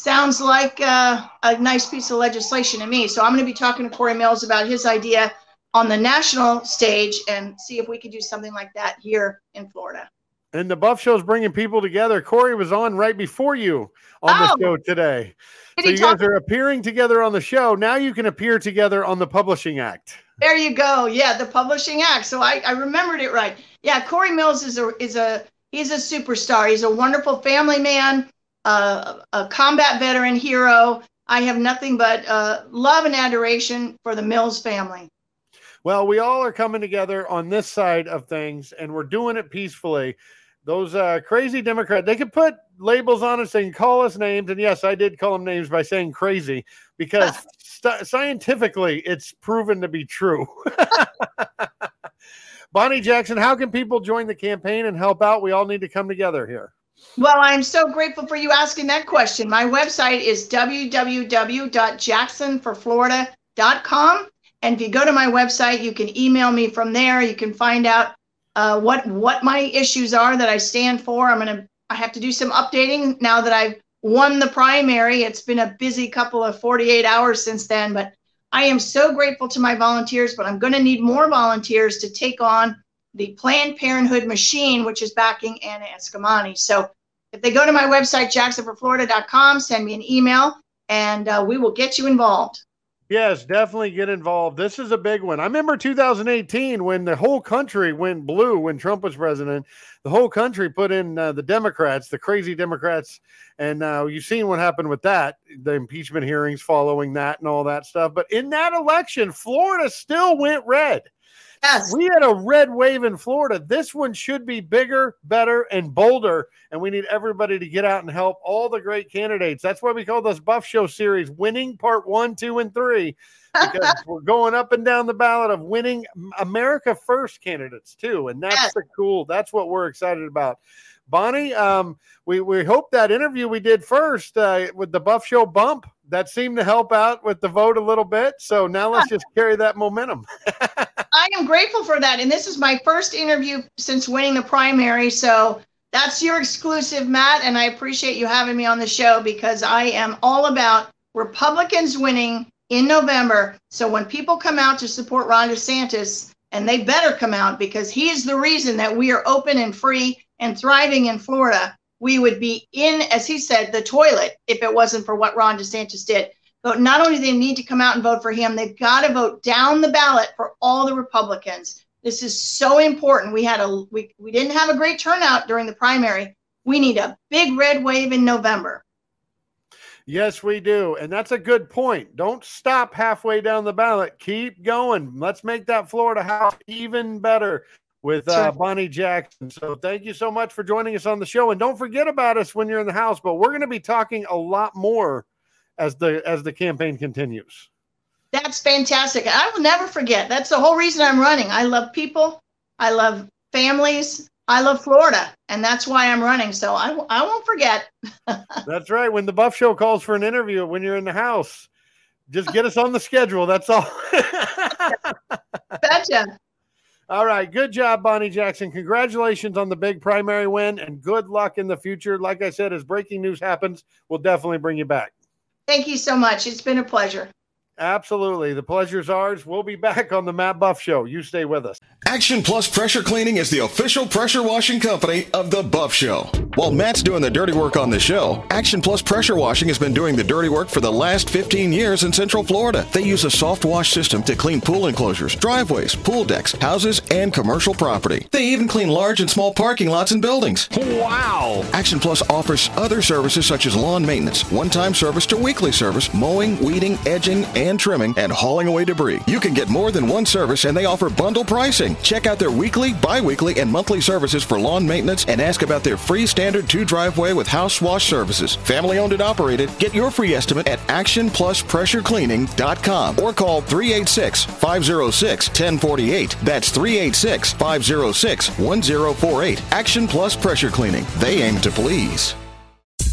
sounds like uh, a nice piece of legislation to me. So I'm going to be talking to Cory Mills about his idea on the national stage and see if we could do something like that here in Florida. And the Buff Show is bringing people together. Cory was on right before you on oh. the show today. Did so you guys are appearing together on the show. Now you can appear together on the Publishing Act. There you go. Yeah, the Publishing Act. So I, I remembered it right. Yeah, Cory Mills is a is a he's a superstar. He's a wonderful family man uh, a combat veteran hero. I have nothing but uh, love and adoration for the Mills family. Well, we all are coming together on this side of things, and we're doing it peacefully. Those uh, crazy Democrats, they could put labels on us and call us names. And yes, I did call them names by saying crazy because st- scientifically it's proven to be true. Bonnie Jackson, how can people join the campaign and help out? We all need to come together here. Well, I'm so grateful for you asking that question. My website is www.jacksonforflorida.com. And if you go to my website, you can email me from there. You can find out uh, what what my issues are that I stand for. I'm gonna I have to do some updating now that I've won the primary. It's been a busy couple of 48 hours since then, but I am so grateful to my volunteers. But I'm to need more volunteers to take on the Planned Parenthood machine, which is backing Anna Eskamani. So if they go to my website, jacksonforflorida.com, send me an email, and uh, we will get you involved. Yes, definitely get involved. This is a big one. I remember 2018 when the whole country went blue when Trump was president. The whole country put in uh, the Democrats, the crazy Democrats, and uh, you've seen what happened with that. The impeachment hearings following that and all that stuff. But in that election, Florida still went red. Yes. We had a red wave in Florida. This one should be bigger, better, and bolder. And we need everybody to get out and help all the great candidates. That's why we call this Buff Show series winning part one, two, and three. Because we're going up and down the ballot of winning America first candidates too. And that's yes. the cool, that's what we're excited about. Bonnie, um, we, we hope that interview we did first uh, with the Buff Show bump that seemed to help out with the vote a little bit. So now let's just carry that momentum. I am grateful for that. And this is my first interview since winning the primary. So that's your exclusive, Matt. And I appreciate you having me on the show because I am all about Republicans winning in November. So when people come out to support Ron DeSantis, and they better come out because he is the reason that we are open and free and thriving in Florida. We would be in, as he said, the toilet if it wasn't for what Ron DeSantis did. But not only do they need to come out and vote for him, they've got to vote down the ballot for all the Republicans This is so important. We had a we, we didn't have a great turnout during the primary. We need a big red wave in November. Yes, we do. And that's a good point. Don't stop halfway down the ballot. Keep going. Let's make that Florida House even better with uh, Bonnie Jackson. So thank you so much for joining us on the show. And don't forget about us when you're in the house. But we're going to be talking a lot more as the as the campaign continues. That's fantastic. I will never forget. That's the whole reason I'm running. I love people. I love families. I love Florida, and that's why I'm running. So I, I won't forget. That's right. When the Buff Show calls for an interview when you're in the house, just get us on the schedule. That's all. Betcha. all right. Good job, Bonnie Jackson. Congratulations on the big primary win and good luck in the future. Like I said, as breaking news happens, we'll definitely bring you back. Thank you so much. It's been a pleasure. Absolutely. The pleasure's ours. We'll be back on the Matt Buff Show. You stay with us. Action Plus Pressure Cleaning is the official pressure washing company of The Buff Show. While Matt's doing the dirty work on the show, Action Plus Pressure Washing has been doing the dirty work for the last 15 years in Central Florida. They use a soft wash system to clean pool enclosures, driveways, pool decks, houses, and commercial property. They even clean large and small parking lots and buildings. Wow! Action Plus offers other services such as lawn maintenance, one-time service to weekly service, mowing, weeding, edging, and trimming, and hauling away debris. You can get more than one service and they offer bundle pricing. Check out their weekly, bi-weekly, and monthly services for lawn maintenance and ask about their free standard two driveway with house wash services. Family owned and operated. Get your free estimate at actionpluspressurecleaning.com or call 386-506-1048. That's 386-506-1048. Action Plus Pressure Cleaning. They aim to please.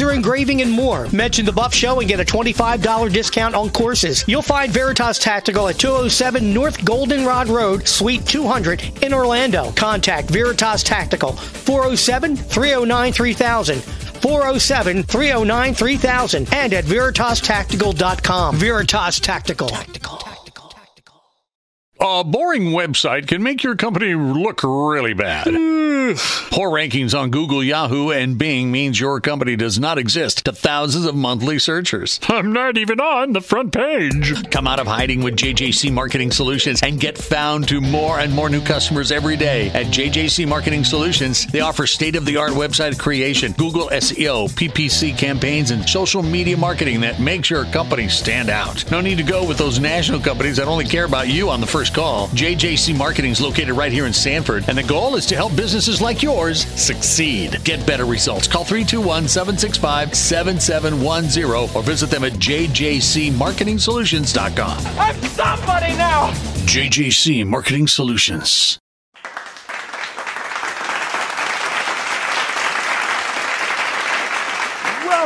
engraving, and more. Mention the Buff Show and get a $25 discount on courses. You'll find Veritas Tactical at 207 North Goldenrod Road, Suite 200 in Orlando. Contact Veritas Tactical 407 309 3000. 407 309 3000 and at veritastactical.com. Veritas Tactical. A boring website can make your company look really bad. Poor rankings on Google, Yahoo, and Bing means your company does not exist to thousands of monthly searchers. I'm not even on the front page. Come out of hiding with JJC Marketing Solutions and get found to more and more new customers every day. At JJC Marketing Solutions, they offer state of the art website creation, Google SEO, PPC campaigns, and social media marketing that makes your company stand out. No need to go with those national companies that only care about you on the first call. JJC Marketing is located right here in Sanford, and the goal is to help businesses like yours succeed. Get better results. Call 321 765 7710 or visit them at jjcmarketingsolutions.com. I'm somebody now! JJC Marketing Solutions.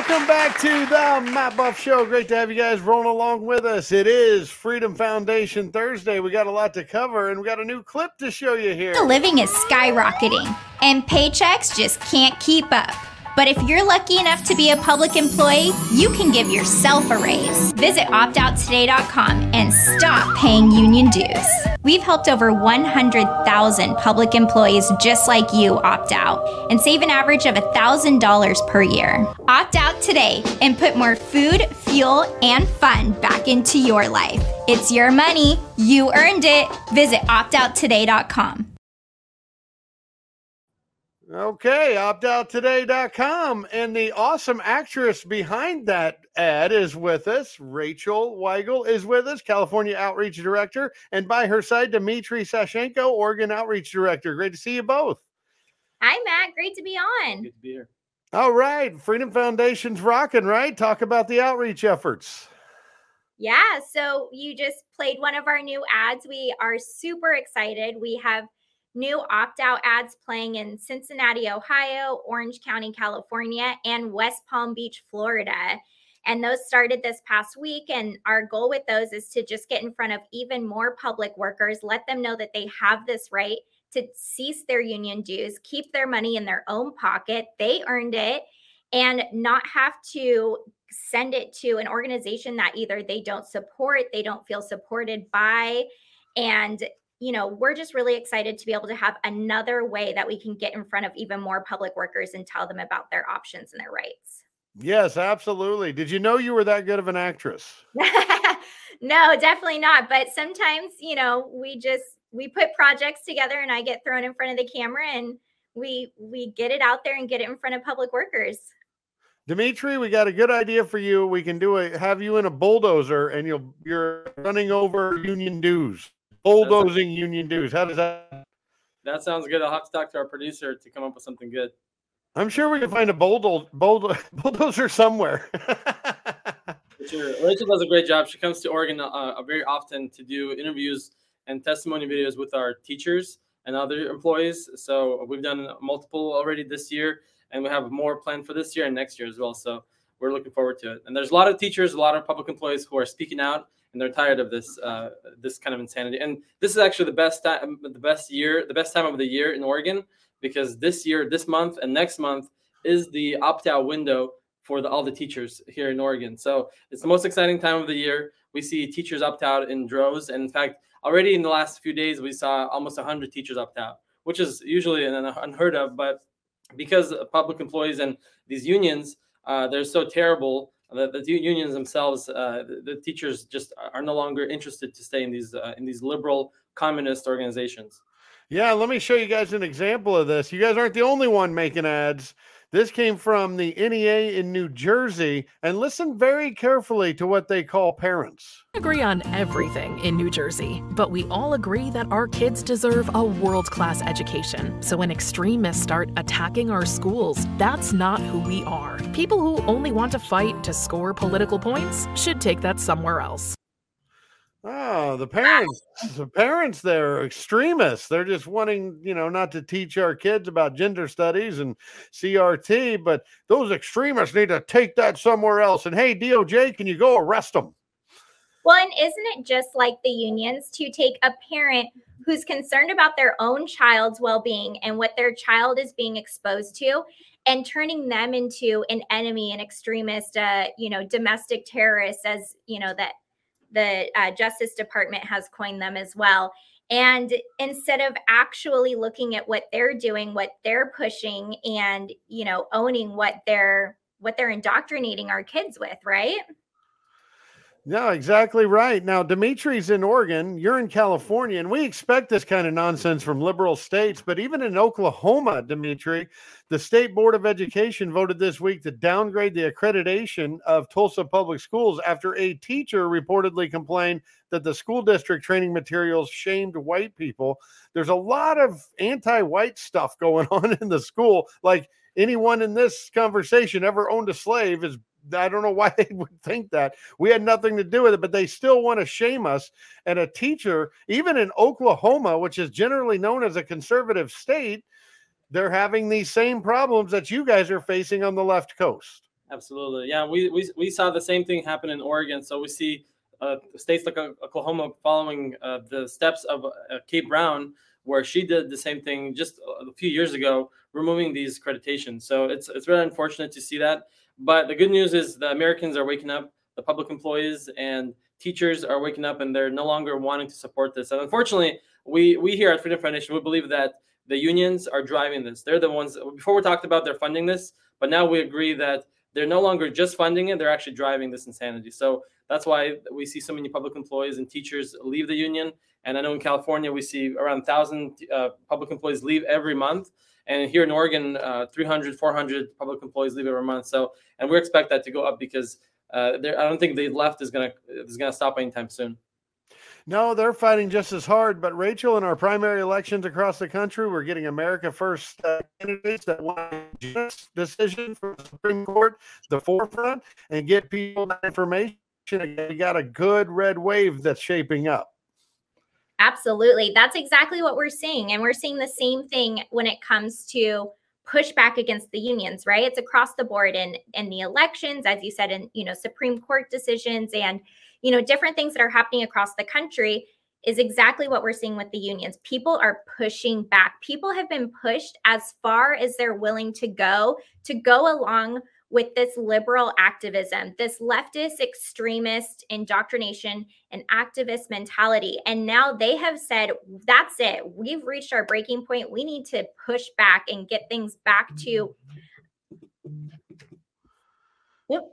Welcome back to the Matt Buff Show. Great to have you guys rolling along with us. It is Freedom Foundation Thursday. We got a lot to cover, and we got a new clip to show you here. The living is skyrocketing, and paychecks just can't keep up. But if you're lucky enough to be a public employee, you can give yourself a raise. Visit optouttoday.com and stop paying union dues. We've helped over 100,000 public employees just like you opt out and save an average of $1,000 per year. Opt out today and put more food, fuel, and fun back into your life. It's your money. You earned it. Visit optouttoday.com. Okay, optouttoday.com. And the awesome actress behind that ad is with us. Rachel Wiegel is with us, California Outreach Director. And by her side, Dimitri Sashchenko, Oregon Outreach Director. Great to see you both. Hi, Matt. Great to be on. Good to be here. All right, Freedom Foundation's rocking, right? Talk about the outreach efforts. Yeah, so you just played one of our new ads. We are super excited. We have new opt out ads playing in Cincinnati, Ohio, Orange County, California, and West Palm Beach, Florida. And those started this past week. And our goal with those is to just get in front of even more public workers, let them know that they have this right to cease their union dues, keep their money in their own pocket. They earned it and not have to send it to an organization that either they don't support, they don't feel supported by. And, you know, we're just really excited to be able to have another way that we can get in front of even more public workers and tell them about their options and their rights. Yes, absolutely. Did you know you were that good of an actress? no, definitely not. But sometimes, you know, we just we put projects together and I get thrown in front of the camera and we we get it out there and get it in front of public workers. Dimitri, we got a good idea for you. We can do a have you in a bulldozer and you'll you're running over union dues. Bulldozing union dues. How does that That sounds good. I'll have to talk to our producer to come up with something good. I'm sure we can find a bulldozer, bulldozer somewhere. Sure. Rachel does a great job. She comes to Oregon uh, very often to do interviews and testimony videos with our teachers and other employees. So we've done multiple already this year, and we have more planned for this year and next year as well. So we're looking forward to it. And there's a lot of teachers, a lot of public employees who are speaking out, and they're tired of this uh, this kind of insanity. And this is actually the best time, the best year, the best time of the year in Oregon because this year, this month, and next month is the opt-out window for the, all the teachers here in Oregon. So it's the most exciting time of the year. We see teachers opt out in droves, and in fact, already in the last few days, we saw almost 100 teachers opt out, which is usually unheard of. But because public employees and these unions, uh, they're so terrible that the unions themselves, uh, the, the, teachers just are no longer interested to stay in these uh, in these liberal communist organizations. Yeah, let me show you guys an example of this. You guys aren't the only one making ads. This came from the NEA in New Jersey, and listen very carefully to what they call parents. Agree on everything in New Jersey, but we all agree that our kids deserve a world class education. So when extremists start attacking our schools, that's not who we are. People who only want to fight to score political points should take that somewhere else. Oh, the parents, the parents there are extremists. They're just wanting, you know, not to teach our kids about gender studies and CRT, but those extremists need to take that somewhere else. And hey, DOJ, can you go arrest them? Well, and isn't it just like the unions to take a parent who's concerned about their own child's well being and what their child is being exposed to and turning them into an enemy, an extremist, uh, you know, domestic terrorist, as, you know, that the uh, Justice Department has coined them as well. And instead of actually looking at what they're doing, what they're pushing, and you know, owning what they're what they're indoctrinating our kids with, right? No, exactly right. Now, Dimitri's in Oregon, you're in California, and we expect this kind of nonsense from liberal states. But even in Oklahoma, Dimitri, the State Board of Education voted this week to downgrade the accreditation of Tulsa Public Schools after a teacher reportedly complained that the school district training materials shamed white people. There's a lot of anti white stuff going on in the school. Like anyone in this conversation ever owned a slave is I don't know why they would think that. We had nothing to do with it, but they still want to shame us. And a teacher, even in Oklahoma, which is generally known as a conservative state, they're having these same problems that you guys are facing on the left coast. Absolutely. Yeah, we, we, we saw the same thing happen in Oregon. So we see uh, states like Oklahoma following uh, the steps of uh, Kate Brown, where she did the same thing just a few years ago, removing these accreditations. So it's, it's really unfortunate to see that. But the good news is the Americans are waking up, the public employees and teachers are waking up and they're no longer wanting to support this. And unfortunately, we, we here at Freedom Foundation, we believe that the unions are driving this. They're the ones, before we talked about they're funding this, but now we agree that they're no longer just funding it, they're actually driving this insanity. So that's why we see so many public employees and teachers leave the union. And I know in California, we see around 1,000 uh, public employees leave every month. And here in Oregon, uh, 300, 400 public employees leave every month. So, and we expect that to go up because uh, I don't think the left is going to is to stop anytime soon. No, they're fighting just as hard. But Rachel, in our primary elections across the country, we're getting America First uh, candidates that want decision from the Supreme Court, the forefront, and get people that information. You got a good red wave that's shaping up. Absolutely. That's exactly what we're seeing. And we're seeing the same thing when it comes to push back against the unions right it's across the board in in the elections as you said in you know supreme court decisions and you know different things that are happening across the country is exactly what we're seeing with the unions people are pushing back people have been pushed as far as they're willing to go to go along with this liberal activism, this leftist extremist indoctrination and activist mentality. And now they have said, that's it. We've reached our breaking point. We need to push back and get things back to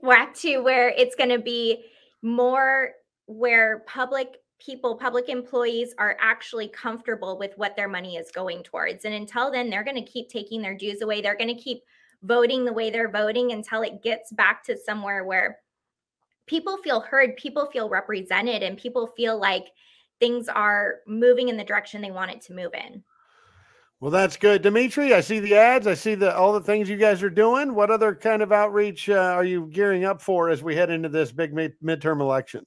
back to where it's going to be more where public people, public employees are actually comfortable with what their money is going towards. And until then, they're going to keep taking their dues away. They're going to keep voting the way they're voting until it gets back to somewhere where people feel heard, people feel represented, and people feel like things are moving in the direction they want it to move in. Well, that's good, Dimitri. I see the ads. I see the all the things you guys are doing. What other kind of outreach uh, are you gearing up for as we head into this big mid- midterm election?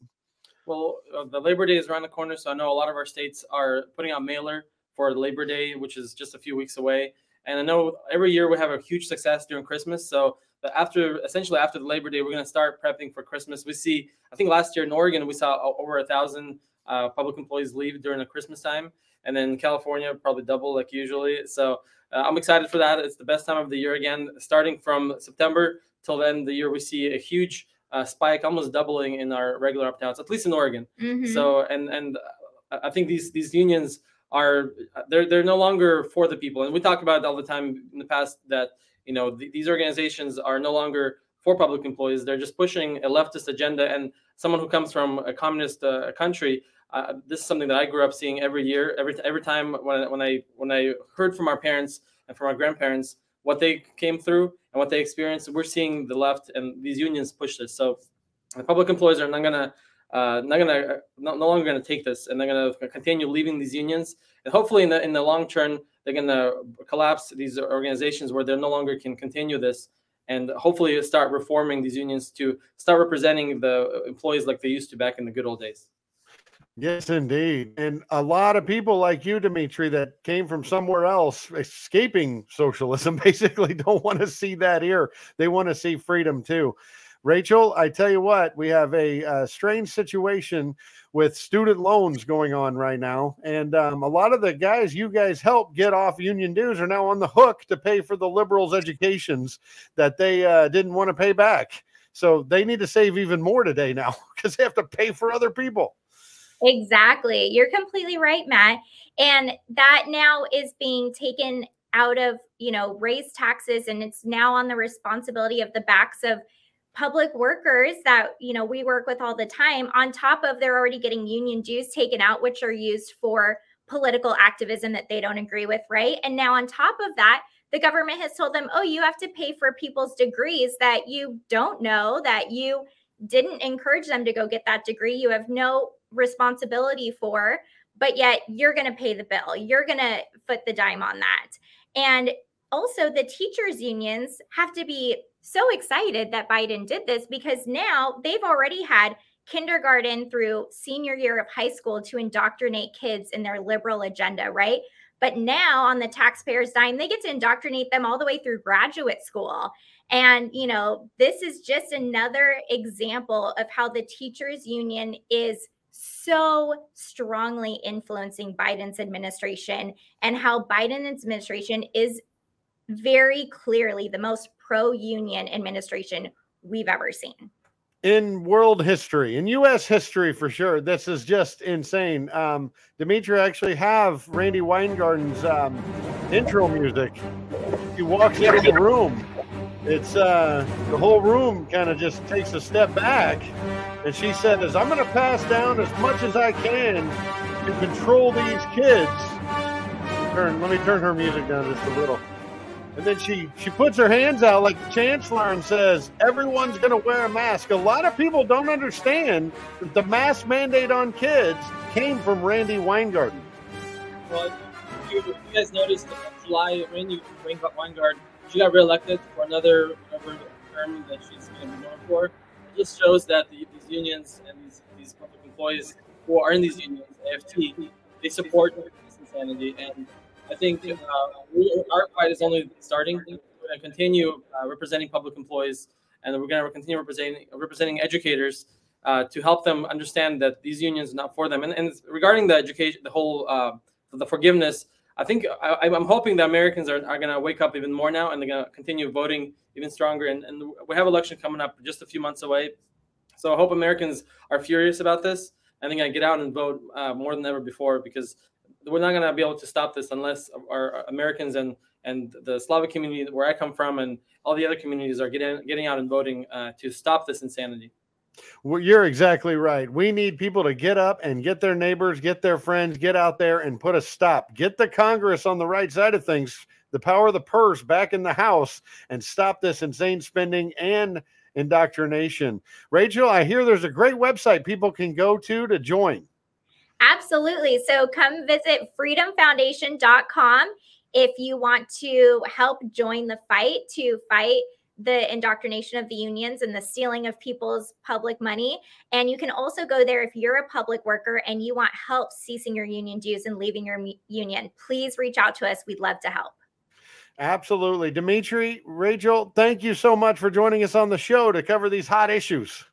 Well, uh, the Labor Day is around the corner, so I know a lot of our states are putting out mailer for Labor Day, which is just a few weeks away. And I know every year we have a huge success during Christmas. So after essentially after the Labor Day, we're going to start prepping for Christmas. We see, I think last year in Oregon, we saw over a thousand uh, public employees leave during the Christmas time. And then California, probably double like usually. So uh, I'm excited for that. It's the best time of the year again, starting from September till the end of the year we see a huge uh, spike, almost doubling in our regular opt outs, at least in Oregon. Mm-hmm. So, and, and I think these, these unions, are they're they're no longer for the people. And we talk about it all the time in the past that you know th- these organizations are no longer for public employees. They're just pushing a leftist agenda. And someone who comes from a communist uh, country, uh, this is something that I grew up seeing every year. Every every time when when I when I heard from our parents and from our grandparents what they came through and what they experienced, we're seeing the left and these unions push this. So the public employees are not gonna uh, not gonna uh, no, no longer gonna take this, and they're gonna continue leaving these unions. And hopefully, in the in the long term, they're gonna collapse these organizations where they no longer can continue this, and hopefully start reforming these unions to start representing the employees like they used to back in the good old days. Yes, indeed. And a lot of people like you, Dimitri, that came from somewhere else, escaping socialism, basically don't want to see that here. They want to see freedom too. Rachel, I tell you what, we have a, a strange situation with student loans going on right now. And um, a lot of the guys you guys help get off union dues are now on the hook to pay for the liberals' educations that they uh, didn't want to pay back. So they need to save even more today now because they have to pay for other people. Exactly. You're completely right, Matt. And that now is being taken out of, you know, raise taxes and it's now on the responsibility of the backs of public workers that you know we work with all the time on top of they're already getting union dues taken out which are used for political activism that they don't agree with right? And now on top of that the government has told them oh you have to pay for people's degrees that you don't know that you didn't encourage them to go get that degree you have no responsibility for but yet you're going to pay the bill. You're going to foot the dime on that. And also the teachers unions have to be so excited that Biden did this because now they've already had kindergarten through senior year of high school to indoctrinate kids in their liberal agenda, right? But now on the taxpayers' dime, they get to indoctrinate them all the way through graduate school. And, you know, this is just another example of how the teachers' union is so strongly influencing Biden's administration and how Biden's administration is very clearly the most pro union administration we've ever seen. In world history, in U.S. history for sure, this is just insane. Um, Dimitri actually have Randi Weingarten's um, intro music. He walks into the room. It's uh, the whole room kind of just takes a step back, and she says, "I'm going to pass down as much as I can to control these kids." Turn. Let me turn her music down just a little. And then she she puts her hands out like the chancellor and says, "Everyone's going to wear a mask." A lot of people don't understand that the mask mandate on kids came from Randi Weingarten. Well, you, you guys noticed, in July, Randi Weingarten, she got reelected for another whatever term that she's going to be known for. It just shows that the, these unions and these these public employees who are in these unions, AFT, they support this insanity and I think uh, we, our fight is only starting. We're going to continue uh, representing public employees, and we're going to continue representing representing educators uh, to help them understand that these unions are not for them. And, and regarding the education, the whole uh, the forgiveness, I think I, am hoping that Americans are, are going to wake up even more now, and they're going to continue voting even stronger. And, and we have election coming up just a few months away, so I hope Americans are furious about this. I think I get out and vote uh, more than ever before because we're not going to be able to stop this unless our Americans and and the Slavic community where I come from and all the other communities are getting getting out and voting uh, to stop this insanity. Well, you're exactly right. We need people to get up and get their neighbors, get their friends, get out there and put a stop. Get the Congress on the right side of things, the power of the purse back in the House, and stop this insane spending and indoctrination. Rachel, I hear there's a great website people can go to to join. Absolutely. So come visit freedomfoundation.com if you want to help join the fight to fight the indoctrination of the unions and the stealing of people's public money. And you can also go there if you're a public worker and you want help ceasing your union dues and leaving your union. Please reach out to us. We'd love to help. Absolutely. Dmitriy, Rachel, thank you so much for joining us on the show to cover these hot issues.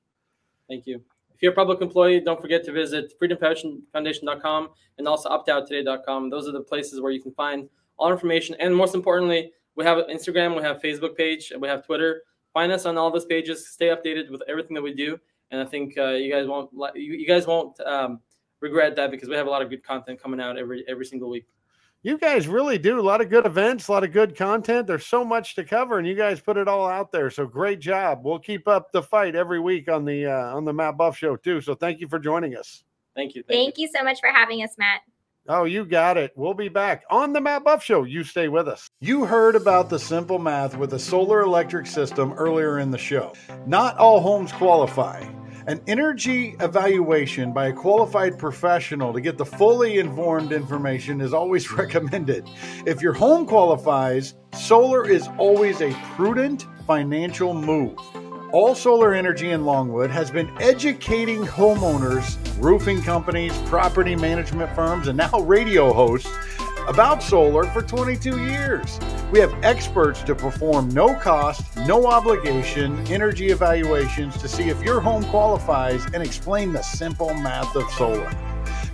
Thank you. If you're a public employee, don't forget to visit freedomfoundation.com and also optouttoday.com. Those are the places where you can find all information. And most importantly, we have Instagram, we have Facebook page, and we have Twitter. Find us on all those pages. Stay updated with everything that we do. And I think uh, you guys won't you guys won't um, regret that because we have a lot of good content coming out every every single week you guys really do a lot of good events, a lot of good content. There's so much to cover, and you guys put it all out there. So great job. We'll keep up the fight every week on the uh, on the Matt Buff Show too. So thank you for joining us. Thank you. Thank, thank you. you so much for having us, Matt. Oh, you got it. We'll be back on the Matt Buff Show. You stay with us. You heard about the simple math with a solar electric system earlier in the show. Not all homes qualify. An energy evaluation by a qualified professional to get the fully informed information is always recommended. If your home qualifies, solar is always a prudent financial move. All Solar Energy in Longwood has been educating homeowners, roofing companies, property management firms, and now radio hosts about solar for 22 years. We have experts to perform no cost, no obligation energy evaluations to see if your home qualifies and explain the simple math of solar.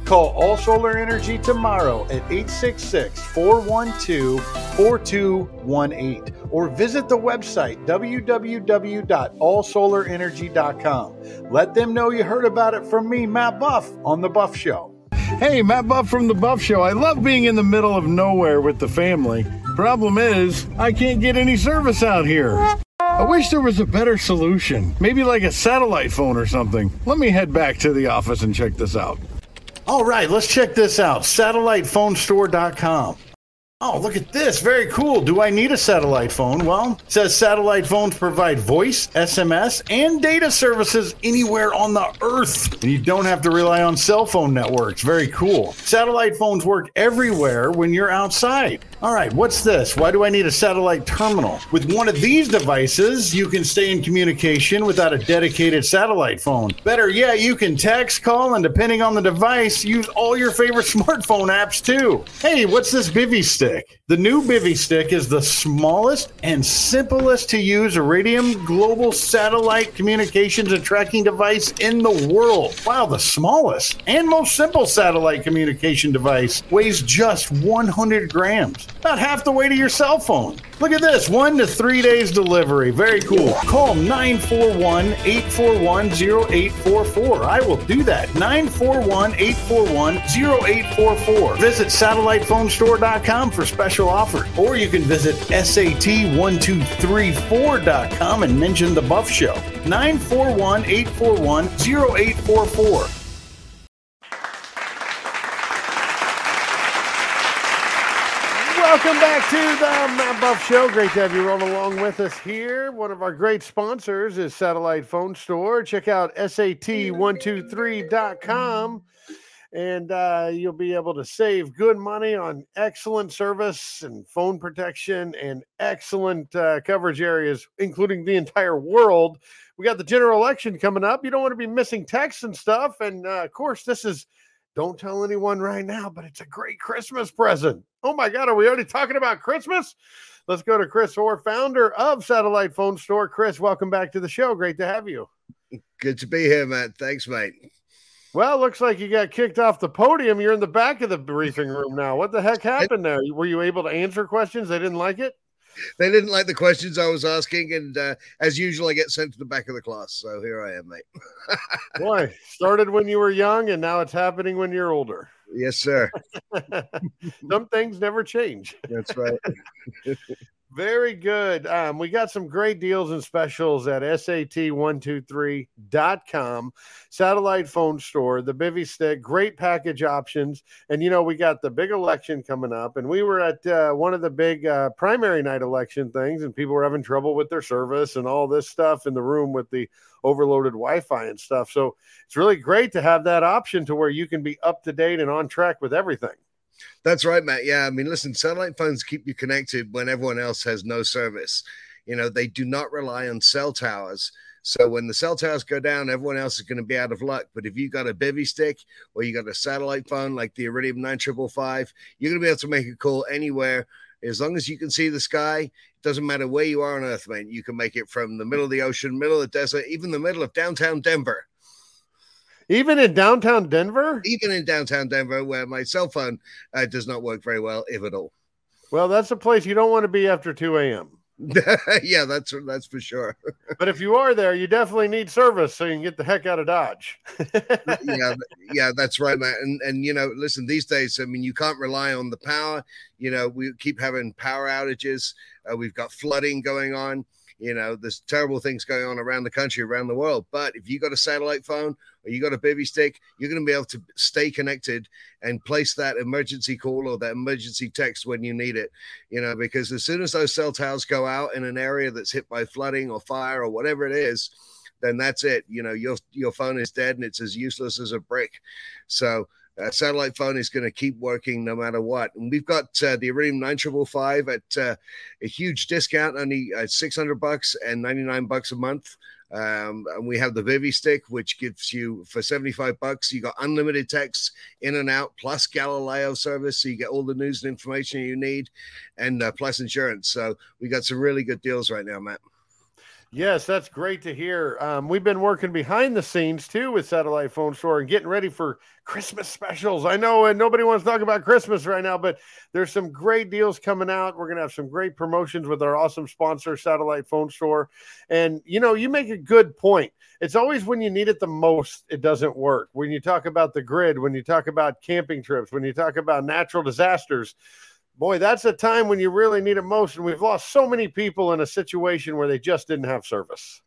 Call All Solar Energy tomorrow at 866 412 4218 or visit the website www.allsolarenergy.com. Let them know you heard about it from me, Matt Buff, on The Buff Show. Hey, Matt Buff from The Buff Show. I love being in the middle of nowhere with the family. Problem is, I can't get any service out here. I wish there was a better solution. Maybe like a satellite phone or something. Let me head back to the office and check this out. All right, let's check this out satellitephonestore.com. Oh, look at this. Very cool. Do I need a satellite phone? Well, it says satellite phones provide voice, SMS, and data services anywhere on the earth. And you don't have to rely on cell phone networks. Very cool. Satellite phones work everywhere when you're outside. All right, what's this? Why do I need a satellite terminal? With one of these devices, you can stay in communication without a dedicated satellite phone. Better yet, you can text, call, and depending on the device, use all your favorite smartphone apps too. Hey, what's this Bivy stick? Stick. The new Bivy stick is the smallest and simplest to use Iridium global satellite communications and tracking device in the world. Wow, the smallest and most simple satellite communication device weighs just 100 grams, about half the weight of your cell phone. Look at this one to three days delivery. Very cool. Call 941 841 0844. I will do that. 941 841 0844. Visit satellitephonestore.com for special offers, or you can visit SAT1234.com and mention the Buff Show. 941 841 0844. Welcome back to the Matt Buff Show. Great to have you roll along with us here. One of our great sponsors is Satellite Phone Store. Check out SAT123.com and uh, you'll be able to save good money on excellent service and phone protection and excellent uh, coverage areas, including the entire world. We got the general election coming up. You don't want to be missing texts and stuff. And uh, of course, this is Don't tell anyone right now, but it's a great Christmas present. Oh my God, are we already talking about Christmas? Let's go to Chris Hoar, founder of Satellite Phone Store. Chris, welcome back to the show. Great to have you. Good to be here, man. Thanks, mate. Well, looks like you got kicked off the podium. You're in the back of the briefing room now. What the heck happened there? Were you able to answer questions? They didn't like it? They didn't like the questions I was asking, and uh, as usual, I get sent to the back of the class. So here I am, mate. Boy, started when you were young, and now it's happening when you're older. Yes, sir. Some things never change. That's right. Very good. Um, we got some great deals and specials at sat123.com, satellite phone store, the Bivy Stick, great package options. And, you know, we got the big election coming up, and we were at uh, one of the big uh, primary night election things, and people were having trouble with their service and all this stuff in the room with the overloaded Wi Fi and stuff. So it's really great to have that option to where you can be up to date and on track with everything. That's right, Matt. Yeah, I mean, listen, satellite phones keep you connected when everyone else has no service. You know, they do not rely on cell towers. So when the cell towers go down, everyone else is going to be out of luck. But if you got a bivy stick or you got a satellite phone like the Iridium 9555, you're going to be able to make a call anywhere. As long as you can see the sky, it doesn't matter where you are on Earth, man. You can make it from the middle of the ocean, middle of the desert, even the middle of downtown Denver. Even in downtown Denver? Even in downtown Denver, where my cell phone uh, does not work very well, if at all. Well, that's a place you don't want to be after 2 a.m. yeah, that's that's for sure. but if you are there, you definitely need service so you can get the heck out of Dodge. yeah, yeah, that's right, man. And and you know, listen, these days, I mean, you can't rely on the power. You know, we keep having power outages. Uh, we've got flooding going on. You know, there's terrible things going on around the country, around the world. But if you got a satellite phone or you got a bivy stick, you're going to be able to stay connected and place that emergency call or that emergency text when you need it. You know, because as soon as those cell towers go out in an area that's hit by flooding or fire or whatever it is, then that's it. You know, your your phone is dead and it's as useless as a brick. So uh, satellite phone is going to keep working no matter what. And we've got uh, the Iridium 9555 at uh, a huge discount, only uh, 600 bucks and 99 bucks a month. Um, and we have the Bivy stick, which gives you for 75 bucks, you got unlimited texts in and out, plus Galileo service. So you get all the news and information you need, and uh, plus insurance. So we got some really good deals right now, Matt. Yes, that's great to hear. Um, we've been working behind the scenes too with Satellite Phone Store and getting ready for Christmas specials. I know, and nobody wants to talk about Christmas right now, but there's some great deals coming out. We're going to have some great promotions with our awesome sponsor, Satellite Phone Store. And, you know, you make a good point. It's always when you need it the most, it doesn't work. When you talk about the grid, when you talk about camping trips, when you talk about natural disasters, boy, that's a time when you really need. And we've lost so many people in a situation where they just didn't have service.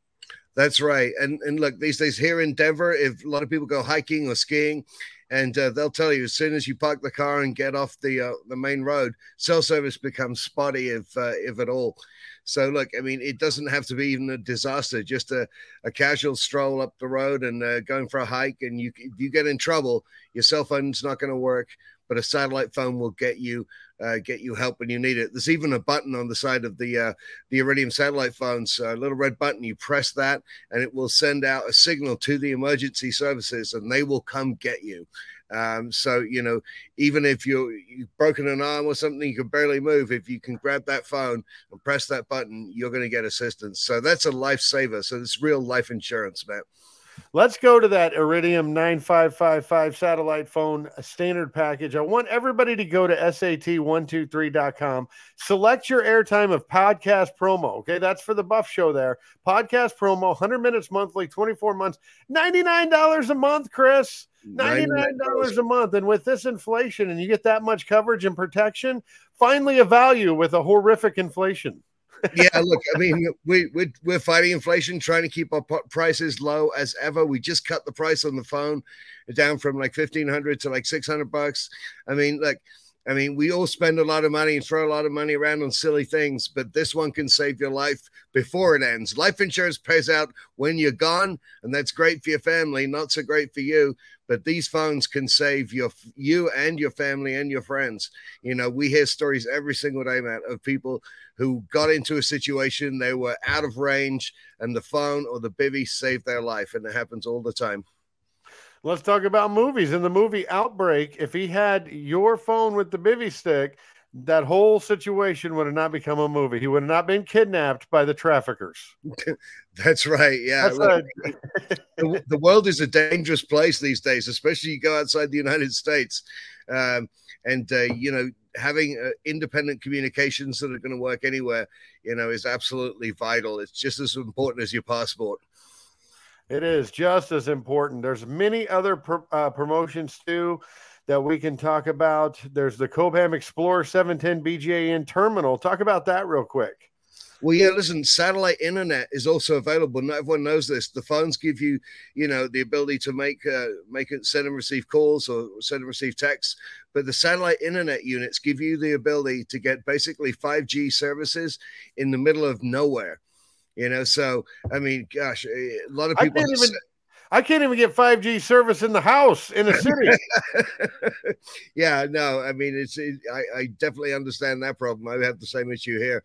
That's right. And and look, these days here in Denver, if a lot of people go hiking or skiing, and uh, they'll tell you as soon as you park the car and get off the uh, the main road, cell service becomes spotty, if uh, if at all. So look, I mean, it doesn't have to be even a disaster, just a, a casual stroll up the road and uh, going for a hike, and you you get in trouble, your cell phone's not going to work, but a satellite phone will get you uh, get you help when you need it. There's even a button on the side of the uh, the Iridium satellite phones, So a little red button. You press that, and it will send out a signal to the emergency services, and they will come get you. Um, so you know, even if you're you've broken an arm or something, you can barely move. If you can grab that phone and press that button, you're going to get assistance. So that's a lifesaver. So it's real life insurance, man. Let's go to that Iridium 9555 satellite phone standard package. I want everybody to go to sat123.com. Select your airtime of podcast promo. Okay, that's for the buff show there. Podcast promo, 100 minutes monthly, 24 months, $99 a month, Chris. $99 a month. And with this inflation, and you get that much coverage and protection, finally a value with a horrific inflation yeah, look, I mean, we, we, we're fighting inflation, trying to keep our prices low as ever. We just cut the price on the phone down from like 1500 to like 600 bucks. I mean, like, I mean, we all spend a lot of money and throw a lot of money around on silly things, but this one can save your life before it ends. Life insurance pays out when you're gone, and that's great for your family, not so great for you. But these phones can save your you and your family and your friends. You know, we hear stories every single day, Matt, of people who got into a situation they were out of range, and the phone or the bivy saved their life, and it happens all the time. Let's talk about movies. In the movie Outbreak, if he had your phone with the bivy stick, that whole situation would have not become a movie. He would have not been kidnapped by the traffickers. That's right. Yeah. That's Look, the, the world is a dangerous place these days, especially you go outside the United States. Um, and, uh, you know, having uh, independent communications that are going to work anywhere, you know, is absolutely vital. It's just as important as your passport. It is just as important. There's many other uh, promotions too that we can talk about. There's the Cobham Explorer 710 BGAN terminal. Talk about that real quick. Well, yeah, listen, satellite internet is also available. Not everyone knows this. The phones give you, you know, the ability to make uh, make it send and receive calls or send and receive texts. But the satellite internet units give you the ability to get basically 5G services in the middle of nowhere. You know, so I mean, gosh, a lot of I people. can't even I can't even get 5G service in the house in a city. yeah, no, I mean, it's it, I, I definitely understand that problem. I have the same issue here,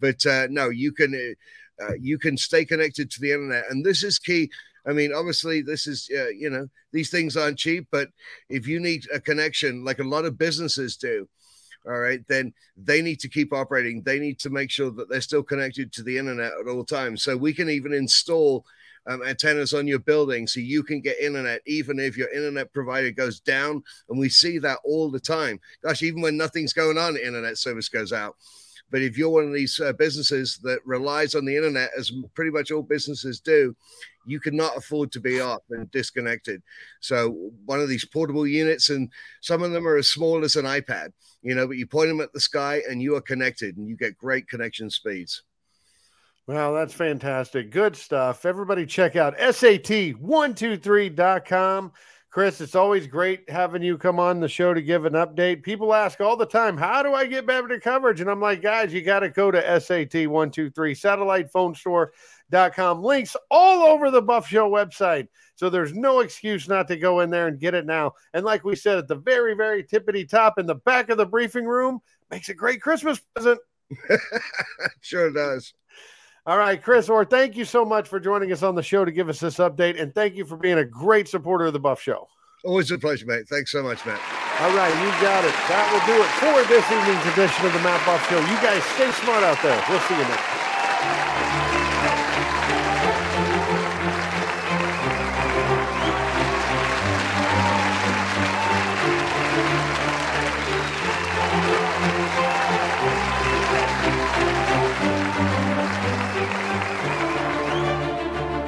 but uh, no, you can uh, you can stay connected to the internet, and this is key. I mean, obviously, this is uh, you know these things aren't cheap, but if you need a connection, like a lot of businesses do, all right, then they need to keep operating. They need to make sure that they're still connected to the internet at all times. So we can even install um, antennas on your building so you can get internet even if your internet provider goes down. And we see that all the time. Gosh, even when nothing's going on, internet service goes out. But if you're one of these uh, businesses that relies on the internet, as pretty much all businesses do, you cannot afford to be off and disconnected. So one of these portable units, and some of them are as small as an iPad, you know, but you point them at the sky and you are connected and you get great connection speeds. Well, that's fantastic. Good stuff. Everybody check out SAT123.com. Chris, it's always great having you come on the show to give an update. People ask all the time, how do I get better coverage? And I'm like, guys, you got to go to SAT123, satellite phone store.com. Links all over the Buff Show website. So there's no excuse not to go in there and get it now. And like we said at the very, very tippity top in the back of the briefing room, makes a great Christmas present. sure does. All right, Chris Hoar, thank you so much for joining us on the show to give us this update. And thank you for being a great supporter of the Buff Show. Always a pleasure, mate. Thanks so much, Matt. All right, you got it. That will do it for this evening's edition of the Matt Buff Show. You guys stay smart out there. We'll see you next time.